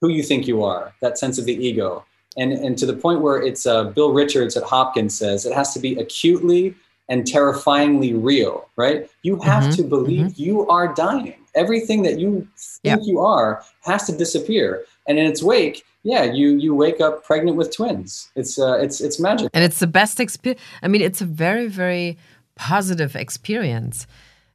who you think you are, that sense of the ego, and, and to the point where it's uh, Bill Richards at Hopkins says it has to be acutely and terrifyingly real, right? You have mm-hmm, to believe mm-hmm. you are dying. Everything that you think yep. you are has to disappear. And in its wake, yeah, you you wake up pregnant with twins. It's uh, it's it's magic. And it's the best experience. I mean, it's a very very positive experience.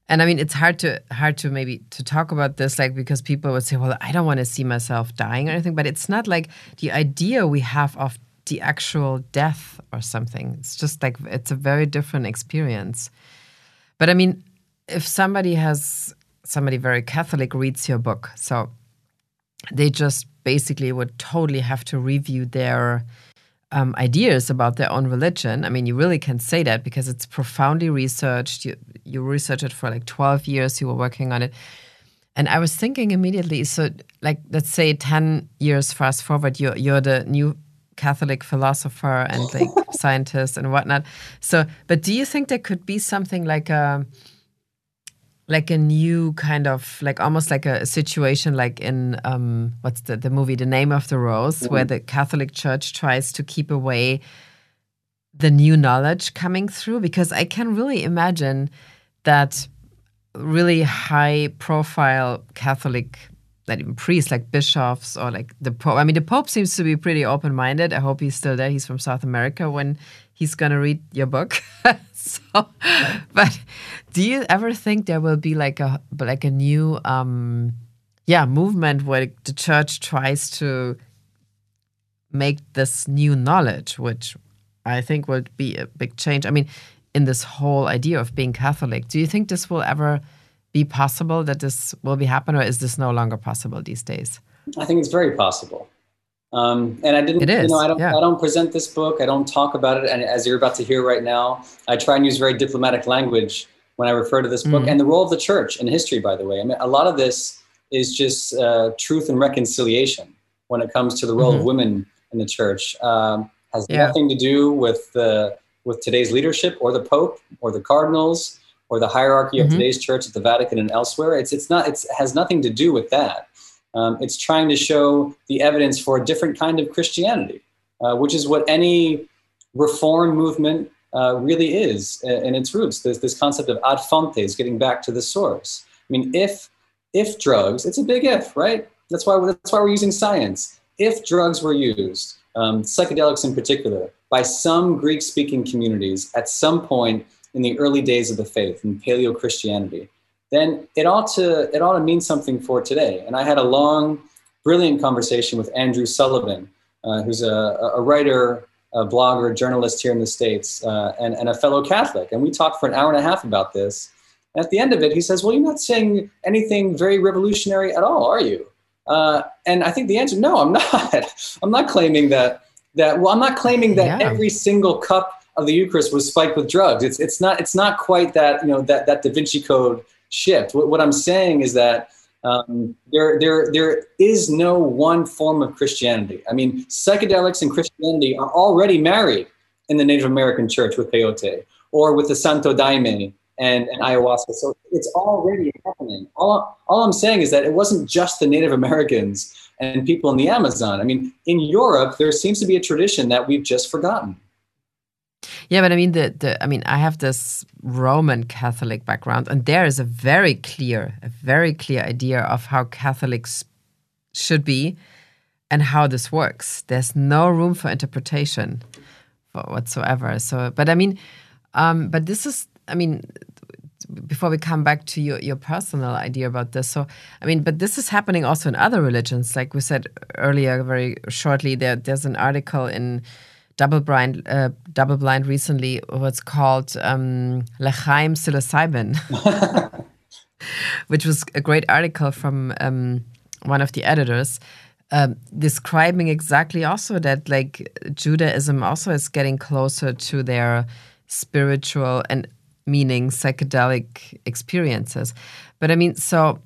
And I mean, it's hard to hard to maybe to talk about this, like because people would say, "Well, I don't want to see myself dying or anything." But it's not like the idea we have of the actual death or something. It's just like it's a very different experience. But I mean, if somebody has somebody very Catholic reads your book, so they just basically would totally have to review their um, ideas about their own religion. I mean, you really can say that because it's profoundly researched. You you researched it for like twelve years. You were working on it, and I was thinking immediately. So, like, let's say ten years fast forward, you're you're the new Catholic philosopher and like scientist and whatnot. So, but do you think there could be something like a like a new kind of like almost like a situation like in um what's the the movie The Name of the Rose mm-hmm. where the Catholic Church tries to keep away the new knowledge coming through because I can really imagine that really high profile Catholic not even priests, like bishops or like the Pope. I mean, the Pope seems to be pretty open minded. I hope he's still there. He's from South America when he's going to read your book. so, but do you ever think there will be like a like a new um yeah movement where the church tries to make this new knowledge which i think would be a big change i mean in this whole idea of being catholic do you think this will ever be possible that this will be happen, or is this no longer possible these days? I think it's very possible. Um, and I didn't, it is, you know, I don't, yeah. I don't present this book. I don't talk about it. And as you're about to hear right now, I try and use very diplomatic language when I refer to this book mm-hmm. and the role of the church in history, by the way. I mean, a lot of this is just uh, truth and reconciliation when it comes to the role mm-hmm. of women in the church. Um, has yeah. nothing to do with the, with today's leadership or the Pope or the cardinals or the hierarchy of mm-hmm. today's church at the Vatican and elsewhere. It's, it's not, it's, it has nothing to do with that. Um, it's trying to show the evidence for a different kind of Christianity, uh, which is what any reform movement uh, really is in its roots. There's this concept of ad fontes, getting back to the source. I mean, if if drugs, it's a big if, right? That's why that's why we're using science. If drugs were used, um, psychedelics in particular, by some Greek-speaking communities at some point in the early days of the faith in Paleo Christianity, then it ought to it ought to mean something for today. And I had a long, brilliant conversation with Andrew Sullivan, uh, who's a, a, writer, a blogger, journalist here in the states, uh, and, and a fellow Catholic. And we talked for an hour and a half about this. And at the end of it, he says, "Well, you're not saying anything very revolutionary at all, are you?" Uh, and I think the answer, no, I'm not. I'm not claiming that. That well, I'm not claiming that yeah. every single cup of the Eucharist was spiked with drugs. It's it's not it's not quite that you know that that Da Vinci Code shift. What, what I'm saying is that um, there, there, there is no one form of Christianity. I mean, psychedelics and Christianity are already married in the Native American church with peyote or with the Santo Daime and, and ayahuasca. So it's already happening. All, all I'm saying is that it wasn't just the Native Americans and people in the Amazon. I mean, in Europe, there seems to be a tradition that we've just forgotten. Yeah, but I mean the, the I mean I have this Roman Catholic background and there is a very clear a very clear idea of how Catholics should be and how this works. There's no room for interpretation whatsoever. So but I mean um but this is I mean before we come back to your, your personal idea about this so i mean but this is happening also in other religions like we said earlier very shortly there there's an article in double blind uh, double blind recently what's called um, L'chaim psilocybin, which was a great article from um, one of the editors. Um, describing exactly also that like Judaism also is getting closer to their spiritual and meaning psychedelic experiences. But I mean, so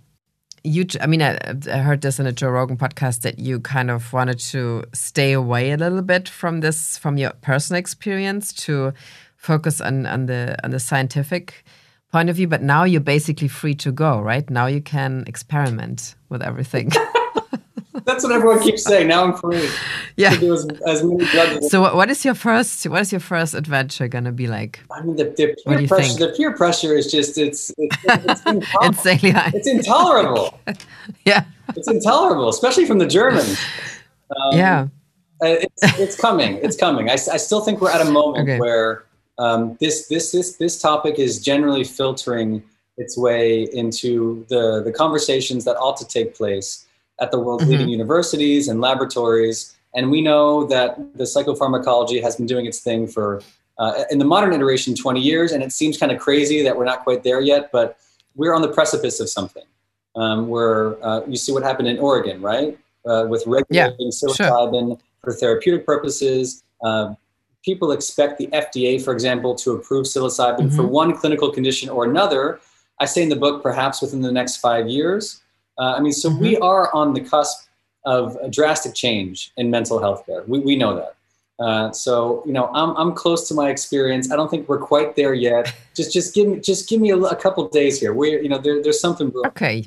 you i mean I, I, heard this in a joe rogan podcast that you kind of wanted to stay away a little bit from this from your personal experience to focus on on the on the scientific point of view but now you're basically free to go right? Now you can experiment with everything That's what everyone keeps saying. Now I'm free. Yeah. As, as so what, what is your first what is your first adventure gonna be like? I mean the, the peer pressure think? the peer pressure is just it's it's, it's insanely high. It's intolerable. yeah. It's intolerable, especially from the Germans. Um, yeah. Uh, it's, it's coming. It's coming. I, I still think we're at a moment okay. where um, this this this this topic is generally filtering its way into the the conversations that ought to take place at the world's mm-hmm. leading universities and laboratories. And we know that the psychopharmacology has been doing its thing for, uh, in the modern iteration, 20 years. And it seems kind of crazy that we're not quite there yet, but we're on the precipice of something. Um, where uh, you see what happened in Oregon, right? Uh, with regulating yeah, psilocybin sure. for therapeutic purposes. Uh, people expect the FDA, for example, to approve psilocybin mm-hmm. for one clinical condition or another. I say in the book, perhaps within the next five years. Uh, I mean, so mm-hmm. we are on the cusp of a drastic change in mental health care. We, we know that. Uh, so you know, I'm, I'm close to my experience. I don't think we're quite there yet. Just just give me just give me a, a couple days here. We you know there, there's something. Okay,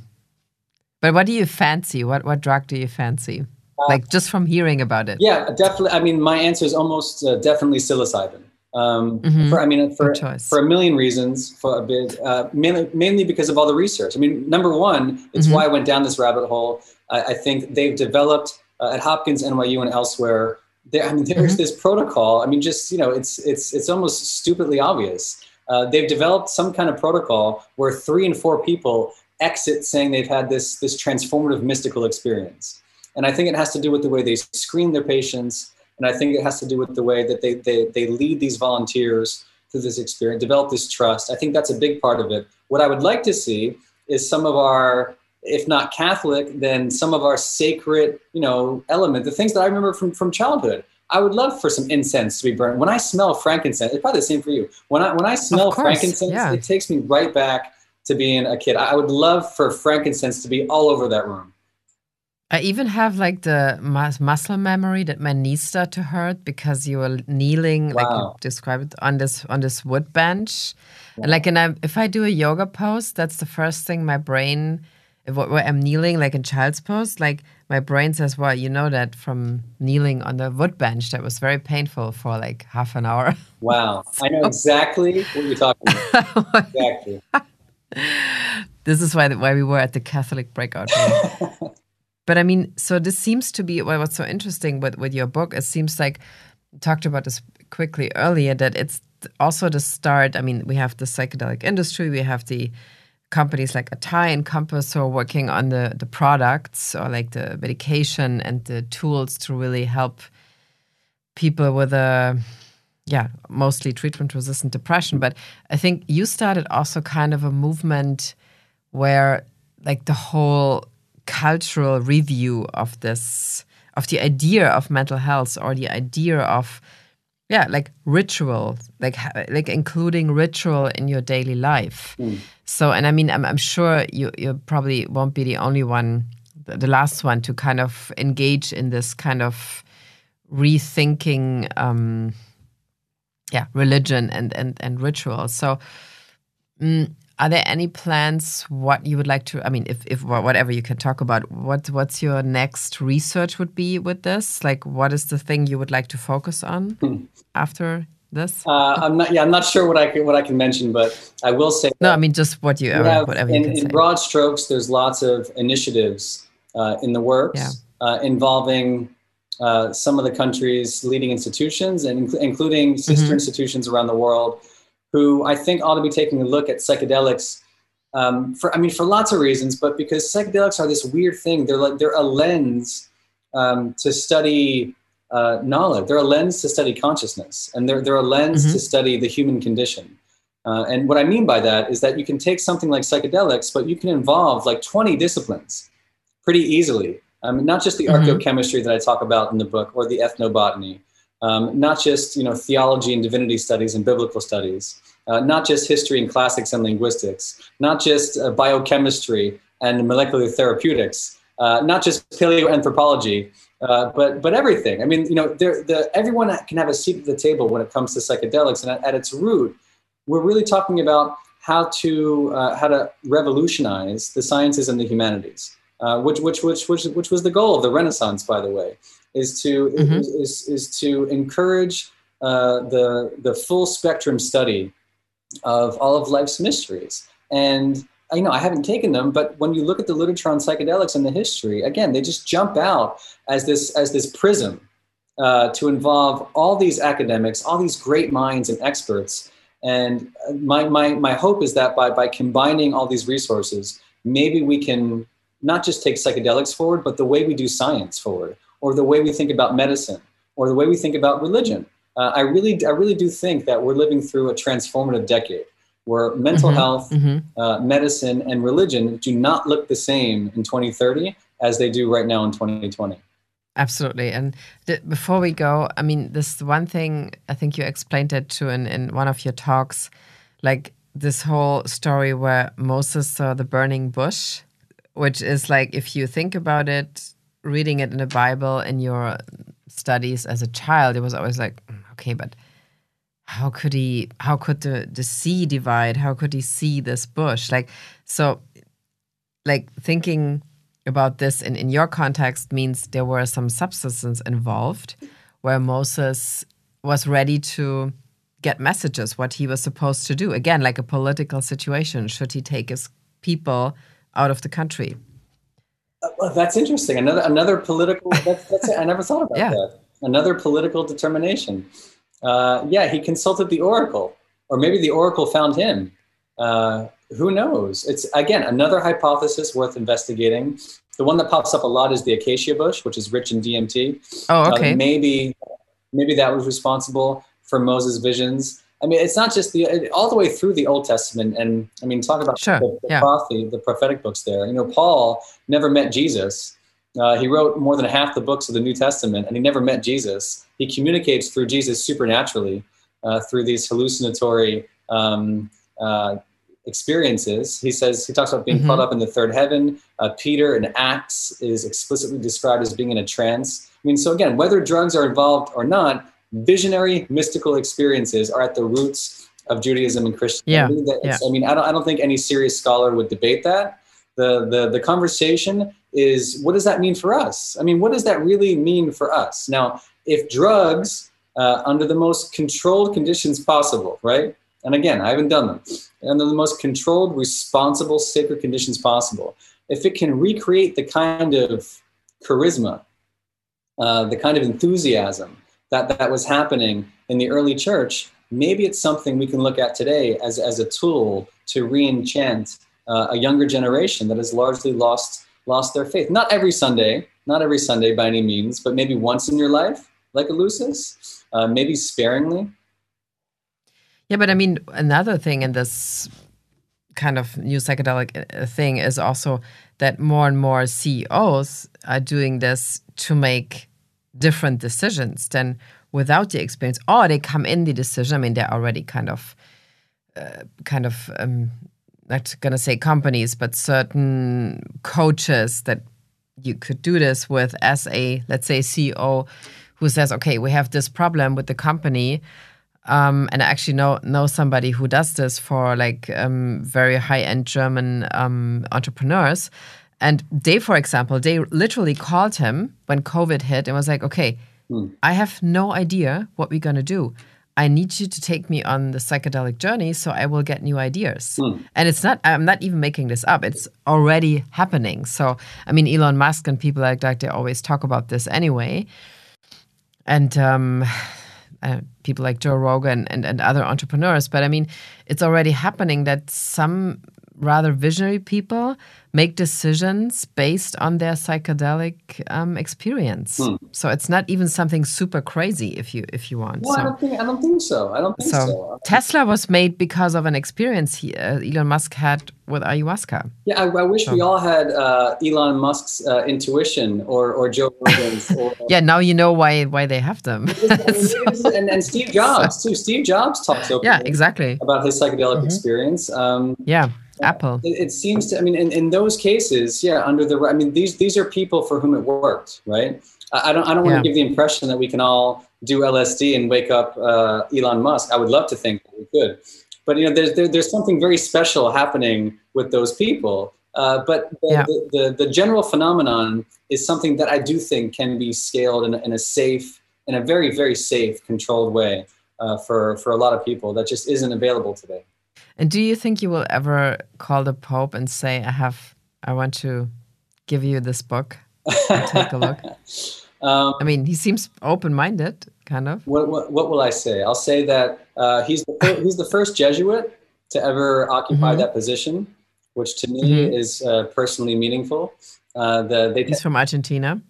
but what do you fancy? What what drug do you fancy? Uh, like just from hearing about it. Yeah, definitely. I mean, my answer is almost uh, definitely psilocybin. Um, mm-hmm. for, I mean, for, for a million reasons, for a bit, uh, mainly, mainly because of all the research. I mean, number one, it's mm-hmm. why I went down this rabbit hole. I, I think they've developed uh, at Hopkins, NYU, and elsewhere. There, I mean, there's mm-hmm. this protocol. I mean, just you know, it's it's it's almost stupidly obvious. Uh, they've developed some kind of protocol where three and four people exit saying they've had this this transformative mystical experience, and I think it has to do with the way they screen their patients and I think it has to do with the way that they, they, they lead these volunteers through this experience, develop this trust. I think that's a big part of it. What I would like to see is some of our if not Catholic, then some of our sacred, you know, element, the things that I remember from, from childhood. I would love for some incense to be burned. When I smell frankincense, it's probably the same for you. When I when I smell course, frankincense, yeah. it takes me right back to being a kid. I would love for frankincense to be all over that room. I even have like the muscle memory that my knees start to hurt because you were kneeling, wow. like you described it, on this on this wood bench. Wow. And like, and I, if I do a yoga pose, that's the first thing my brain, where I'm kneeling, like in child's pose, like my brain says, "Well, you know that from kneeling on the wood bench, that was very painful for like half an hour." Wow, so. I know exactly what you're talking about. exactly. this is why why we were at the Catholic breakout room. but I mean, so this seems to be well, what's so interesting with with your book. It seems like talked about this quickly earlier that it's also the start. I mean, we have the psychedelic industry, we have the companies like Atai and Compass who are working on the the products or like the medication and the tools to really help people with a yeah, mostly treatment resistant depression. But I think you started also kind of a movement where like the whole cultural review of this of the idea of mental health or the idea of yeah like ritual like like including ritual in your daily life mm. so and i mean I'm, I'm sure you you probably won't be the only one the last one to kind of engage in this kind of rethinking um yeah religion and and and ritual so mm, are there any plans what you would like to i mean if, if whatever you can talk about what what's your next research would be with this like what is the thing you would like to focus on hmm. after this uh, i'm not yeah i'm not sure what i can what i can mention but i will say no i mean just what you have, whatever in, you in broad strokes there's lots of initiatives uh, in the works yeah. uh, involving uh, some of the country's leading institutions and inc- including sister mm-hmm. institutions around the world who I think ought to be taking a look at psychedelics um, for I mean for lots of reasons, but because psychedelics are this weird thing. They're like they're a lens um, to study uh, knowledge. They're a lens to study consciousness, and they're they're a lens mm-hmm. to study the human condition. Uh, and what I mean by that is that you can take something like psychedelics, but you can involve like 20 disciplines pretty easily. Um, not just the mm-hmm. archaeochemistry that I talk about in the book or the ethnobotany, um, not just you know theology and divinity studies and biblical studies, uh, not just history and classics and linguistics, not just uh, biochemistry and molecular therapeutics, uh, not just paleoanthropology, uh, but but everything. I mean, you know, the, everyone can have a seat at the table when it comes to psychedelics, and at, at its root, we're really talking about how to uh, how to revolutionize the sciences and the humanities. Uh, which, which, which, which, which was the goal of the Renaissance, by the way, is to mm-hmm. is, is, is, to encourage uh, the the full spectrum study of all of life's mysteries. And you know, I haven't taken them, but when you look at the literature on psychedelics and the history, again, they just jump out as this as this prism uh, to involve all these academics, all these great minds and experts. And my, my, my hope is that by, by combining all these resources, maybe we can not just take psychedelics forward, but the way we do science forward, or the way we think about medicine, or the way we think about religion uh, I really, I really do think that we're living through a transformative decade where mental mm-hmm, health, mm-hmm. Uh, medicine, and religion do not look the same in 2030 as they do right now in 2020. Absolutely. And th- before we go, I mean, this one thing I think you explained it to in, in one of your talks, like this whole story where Moses saw the burning bush, which is like, if you think about it, reading it in the Bible in your studies as a child, it was always like, okay, but how could he how could the the sea divide? How could he see this bush? Like so like thinking about this in, in your context means there were some substances involved where moses was ready to get messages what he was supposed to do. Again like a political situation. Should he take his people out of the country? Uh, that's interesting. Another another political that's, that's i never thought about yeah. that another political determination uh, yeah, he consulted the oracle, or maybe the oracle found him. Uh, who knows? It's again another hypothesis worth investigating. The one that pops up a lot is the acacia bush, which is rich in DMT. Oh, uh, okay. Uh, maybe, maybe that was responsible for Moses' visions. I mean, it's not just the all the way through the Old Testament, and I mean, talk about sure. the, the yeah. prophecy, the prophetic books. There, you know, Paul never met Jesus. Uh, he wrote more than half the books of the New Testament, and he never met Jesus. He communicates through Jesus supernaturally uh, through these hallucinatory um, uh, experiences. He says he talks about being mm-hmm. caught up in the third heaven. Uh, Peter in Acts is explicitly described as being in a trance. I mean, so again, whether drugs are involved or not, visionary mystical experiences are at the roots of Judaism and Christianity. Yeah, yeah. I mean, I don't, I don't think any serious scholar would debate that. The, the, the conversation is what does that mean for us? I mean, what does that really mean for us? Now, if drugs, uh, under the most controlled conditions possible, right? And again, I haven't done them, under the most controlled, responsible, sacred conditions possible, if it can recreate the kind of charisma, uh, the kind of enthusiasm that, that was happening in the early church, maybe it's something we can look at today as, as a tool to re-enchant uh, a younger generation that has largely lost lost their faith. Not every Sunday, not every Sunday by any means, but maybe once in your life, like Eleusis, uh, maybe sparingly. Yeah, but I mean, another thing in this kind of new psychedelic uh, thing is also that more and more CEOs are doing this to make different decisions than without the experience, or they come in the decision. I mean, they're already kind of, uh, kind of, um, not gonna say companies, but certain coaches that you could do this with as a, let's say, CEO who says, okay, we have this problem with the company. Um, and I actually know know somebody who does this for like um, very high end German um, entrepreneurs. And they, for example, they literally called him when COVID hit and was like, okay, hmm. I have no idea what we're going to do. I need you to take me on the psychedelic journey so I will get new ideas. Hmm. And it's not, I'm not even making this up, it's already happening. So, I mean, Elon Musk and people like that, they always talk about this anyway. And, um, uh, people like Joe Rogan and, and other entrepreneurs. But I mean, it's already happening that some rather visionary people make decisions based on their psychedelic um, experience. Hmm. So it's not even something super crazy if you if you want. No, so, I don't think I don't think so. I don't think so. so. Tesla was made because of an experience he, uh, Elon Musk had with ayahuasca. Yeah, I, I wish so. we all had uh, Elon Musk's uh, intuition or or Joe Rogan's. Or, yeah, now you know why why they have them. and, and Steve Jobs too. Steve Jobs talks yeah, exactly about his psychedelic mm -hmm. experience. Um, yeah. Apple. It, it, seems to. I mean, in, in those cases, yeah, under the. I mean, these these are people for whom it worked, right? I, I don't. I don't want to give the impression that we can all do LSD and wake up uh, Elon Musk. I would love to think that we could, but you know, there's there, there's something very special happening with those people. Uh, but the, yeah. the, the, the, general phenomenon is something that I do think can be scaled in, in a safe, in a very, very safe, controlled way uh, for, for a lot of people that just isn't available today. And do you think you will ever call the Pope and say, I have, I want to give you this book? Take a look. um, I mean, he seems open minded, kind of. What, what, what, will I say? I'll say that uh, he's, the, he's the first Jesuit to ever occupy mm -hmm. that position, which to me mm -hmm. is uh, personally meaningful. Uh, the, he's from Argentina.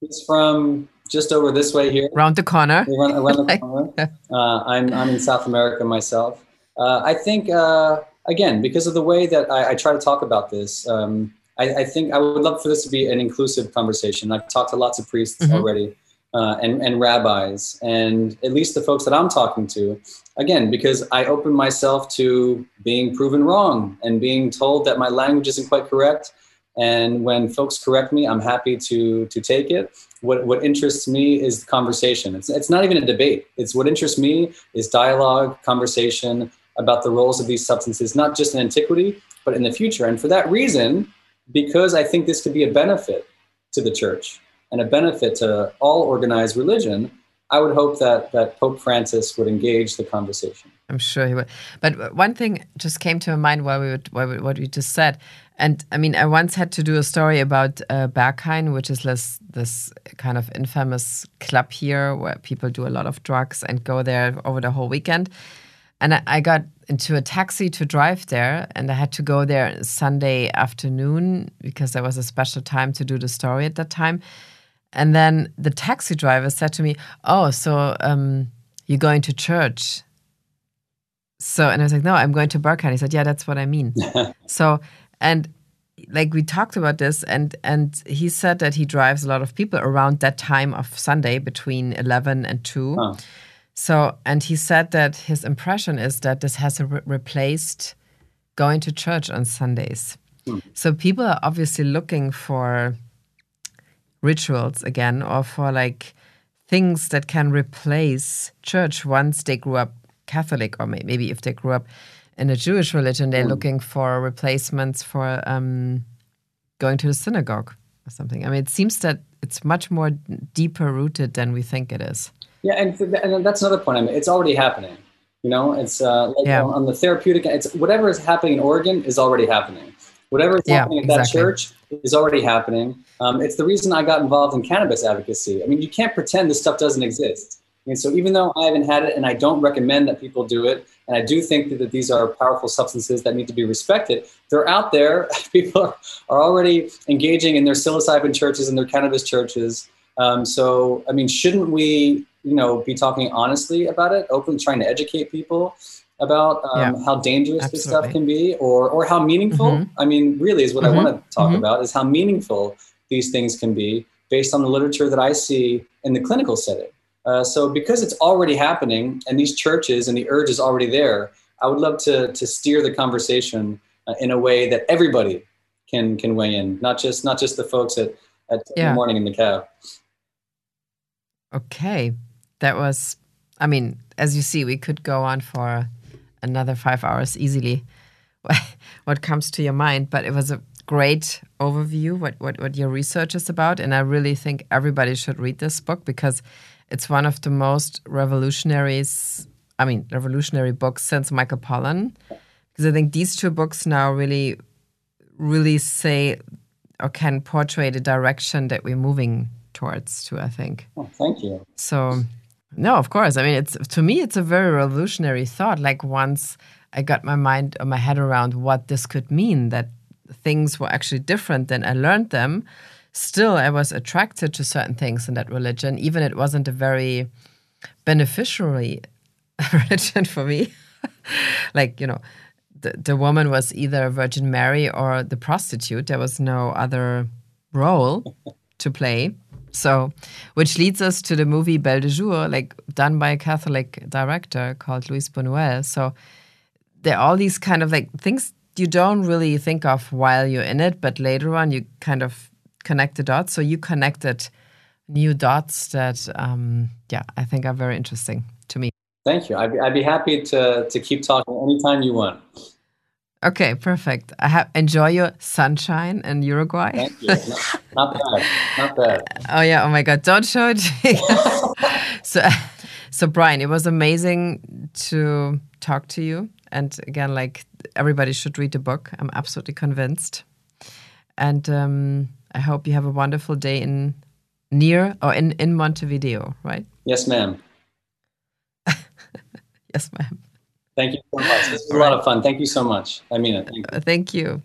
He's from just over this way here. Around the corner. Around, around the corner. Uh, I'm, I'm in South America myself. Uh, I think, uh, again, because of the way that I, I try to talk about this, um, I, I, think I would love for this to be an inclusive conversation. I've talked to lots of priests mm-hmm. already uh, and, and rabbis, and at least the folks that I'm talking to, again, because I open myself to being proven wrong and being told that my language isn't quite correct. And when folks correct me, I'm happy to, to take it. What, what interests me is the conversation. It's, it's not even a debate. It's what interests me is dialogue, conversation, about the roles of these substances, not just in antiquity, but in the future. And for that reason, because I think this could be a benefit to the church and a benefit to all organized religion, I would hope that that Pope Francis would engage the conversation. I'm sure he would. But one thing just came to my mind while we were, while we, what we just said, and I mean, I once had to do a story about uh, Berghain, which is this this kind of infamous club here where people do a lot of drugs and go there over the whole weekend. And I, I got into a taxi to drive there, and I had to go there Sunday afternoon because there was a special time to do the story at that time. And then the taxi driver said to me, "Oh, so um, you're going to church so, and I was like, no, I'm going to Berghain. He said, yeah, that's what I mean. so, and like we talked about this, and and he said that he drives a lot of people around that time of Sunday between 11 and 2. Huh. So, and he said that his impression is that this has re replaced going to church on Sundays. Hmm. So people are obviously looking for rituals again or for like things that can replace church once they grew up Catholic or maybe if they grew up in a Jewish religion, they're mm. looking for replacements for um, going to the synagogue or something. I mean, it seems that it's much more deeper rooted than we think it is. Yeah, and, and that's another point. I mean, it's already happening. You know, it's uh, like yeah. on, on, the therapeutic. It's whatever is happening in Oregon is already happening. Whatever is yeah, happening at exactly. that church is already happening. Um, it's the reason I got involved in cannabis advocacy. I mean, you can't pretend this stuff doesn't exist. And so, even though I haven't had it, and I don't recommend that people do it, and I do think that, that these are powerful substances that need to be respected, they're out there. People are, are already engaging in their psilocybin churches and their cannabis churches. Um, so, I mean, shouldn't we, you know, be talking honestly about it, openly trying to educate people about um, yeah, how dangerous absolutely. this stuff can be, or or how meaningful? Mm-hmm. I mean, really, is what mm-hmm. I want to talk mm-hmm. about is how meaningful these things can be based on the literature that I see in the clinical setting. Uh, so, because it's already happening and these churches and the urge is already there, I would love to to steer the conversation uh, in a way that everybody can can weigh in, not just not just the folks at at yeah. the morning in the cab. Okay, that was. I mean, as you see, we could go on for another five hours easily. what comes to your mind? But it was a great overview what, what what your research is about, and I really think everybody should read this book because it's one of the most revolutionaries, I mean, revolutionary books since Michael Pollan. Because I think these two books now really, really say or can portray the direction that we're moving towards to, I think. Oh, thank you. So, no, of course. I mean, it's to me, it's a very revolutionary thought. Like once I got my mind or my head around what this could mean, that things were actually different than I learned them still I was attracted to certain things in that religion, even it wasn't a very beneficiary religion for me. like, you know, the, the woman was either Virgin Mary or the prostitute. There was no other role to play. So, which leads us to the movie Belle de Jour, like done by a Catholic director called Luis Buñuel. So, there are all these kind of like things you don't really think of while you're in it, but later on you kind of connect the dots. So you connected new dots that, um, yeah, I think are very interesting to me. Thank you. I'd I'd be happy to, to keep talking anytime you want. Okay, perfect. I have enjoy your sunshine in Uruguay. Thank you. Not, not bad. Not bad. Oh yeah. Oh my God. Don't show it. so, so Brian, it was amazing to talk to you. And again, like everybody should read the book. I'm absolutely convinced. And um, I hope you have a wonderful day in near or in, in Montevideo, right? Yes, ma'am. yes, ma'am. Thank you so much. This was a lot of fun. Thank you so much. I mean it. Thank you. Thank you.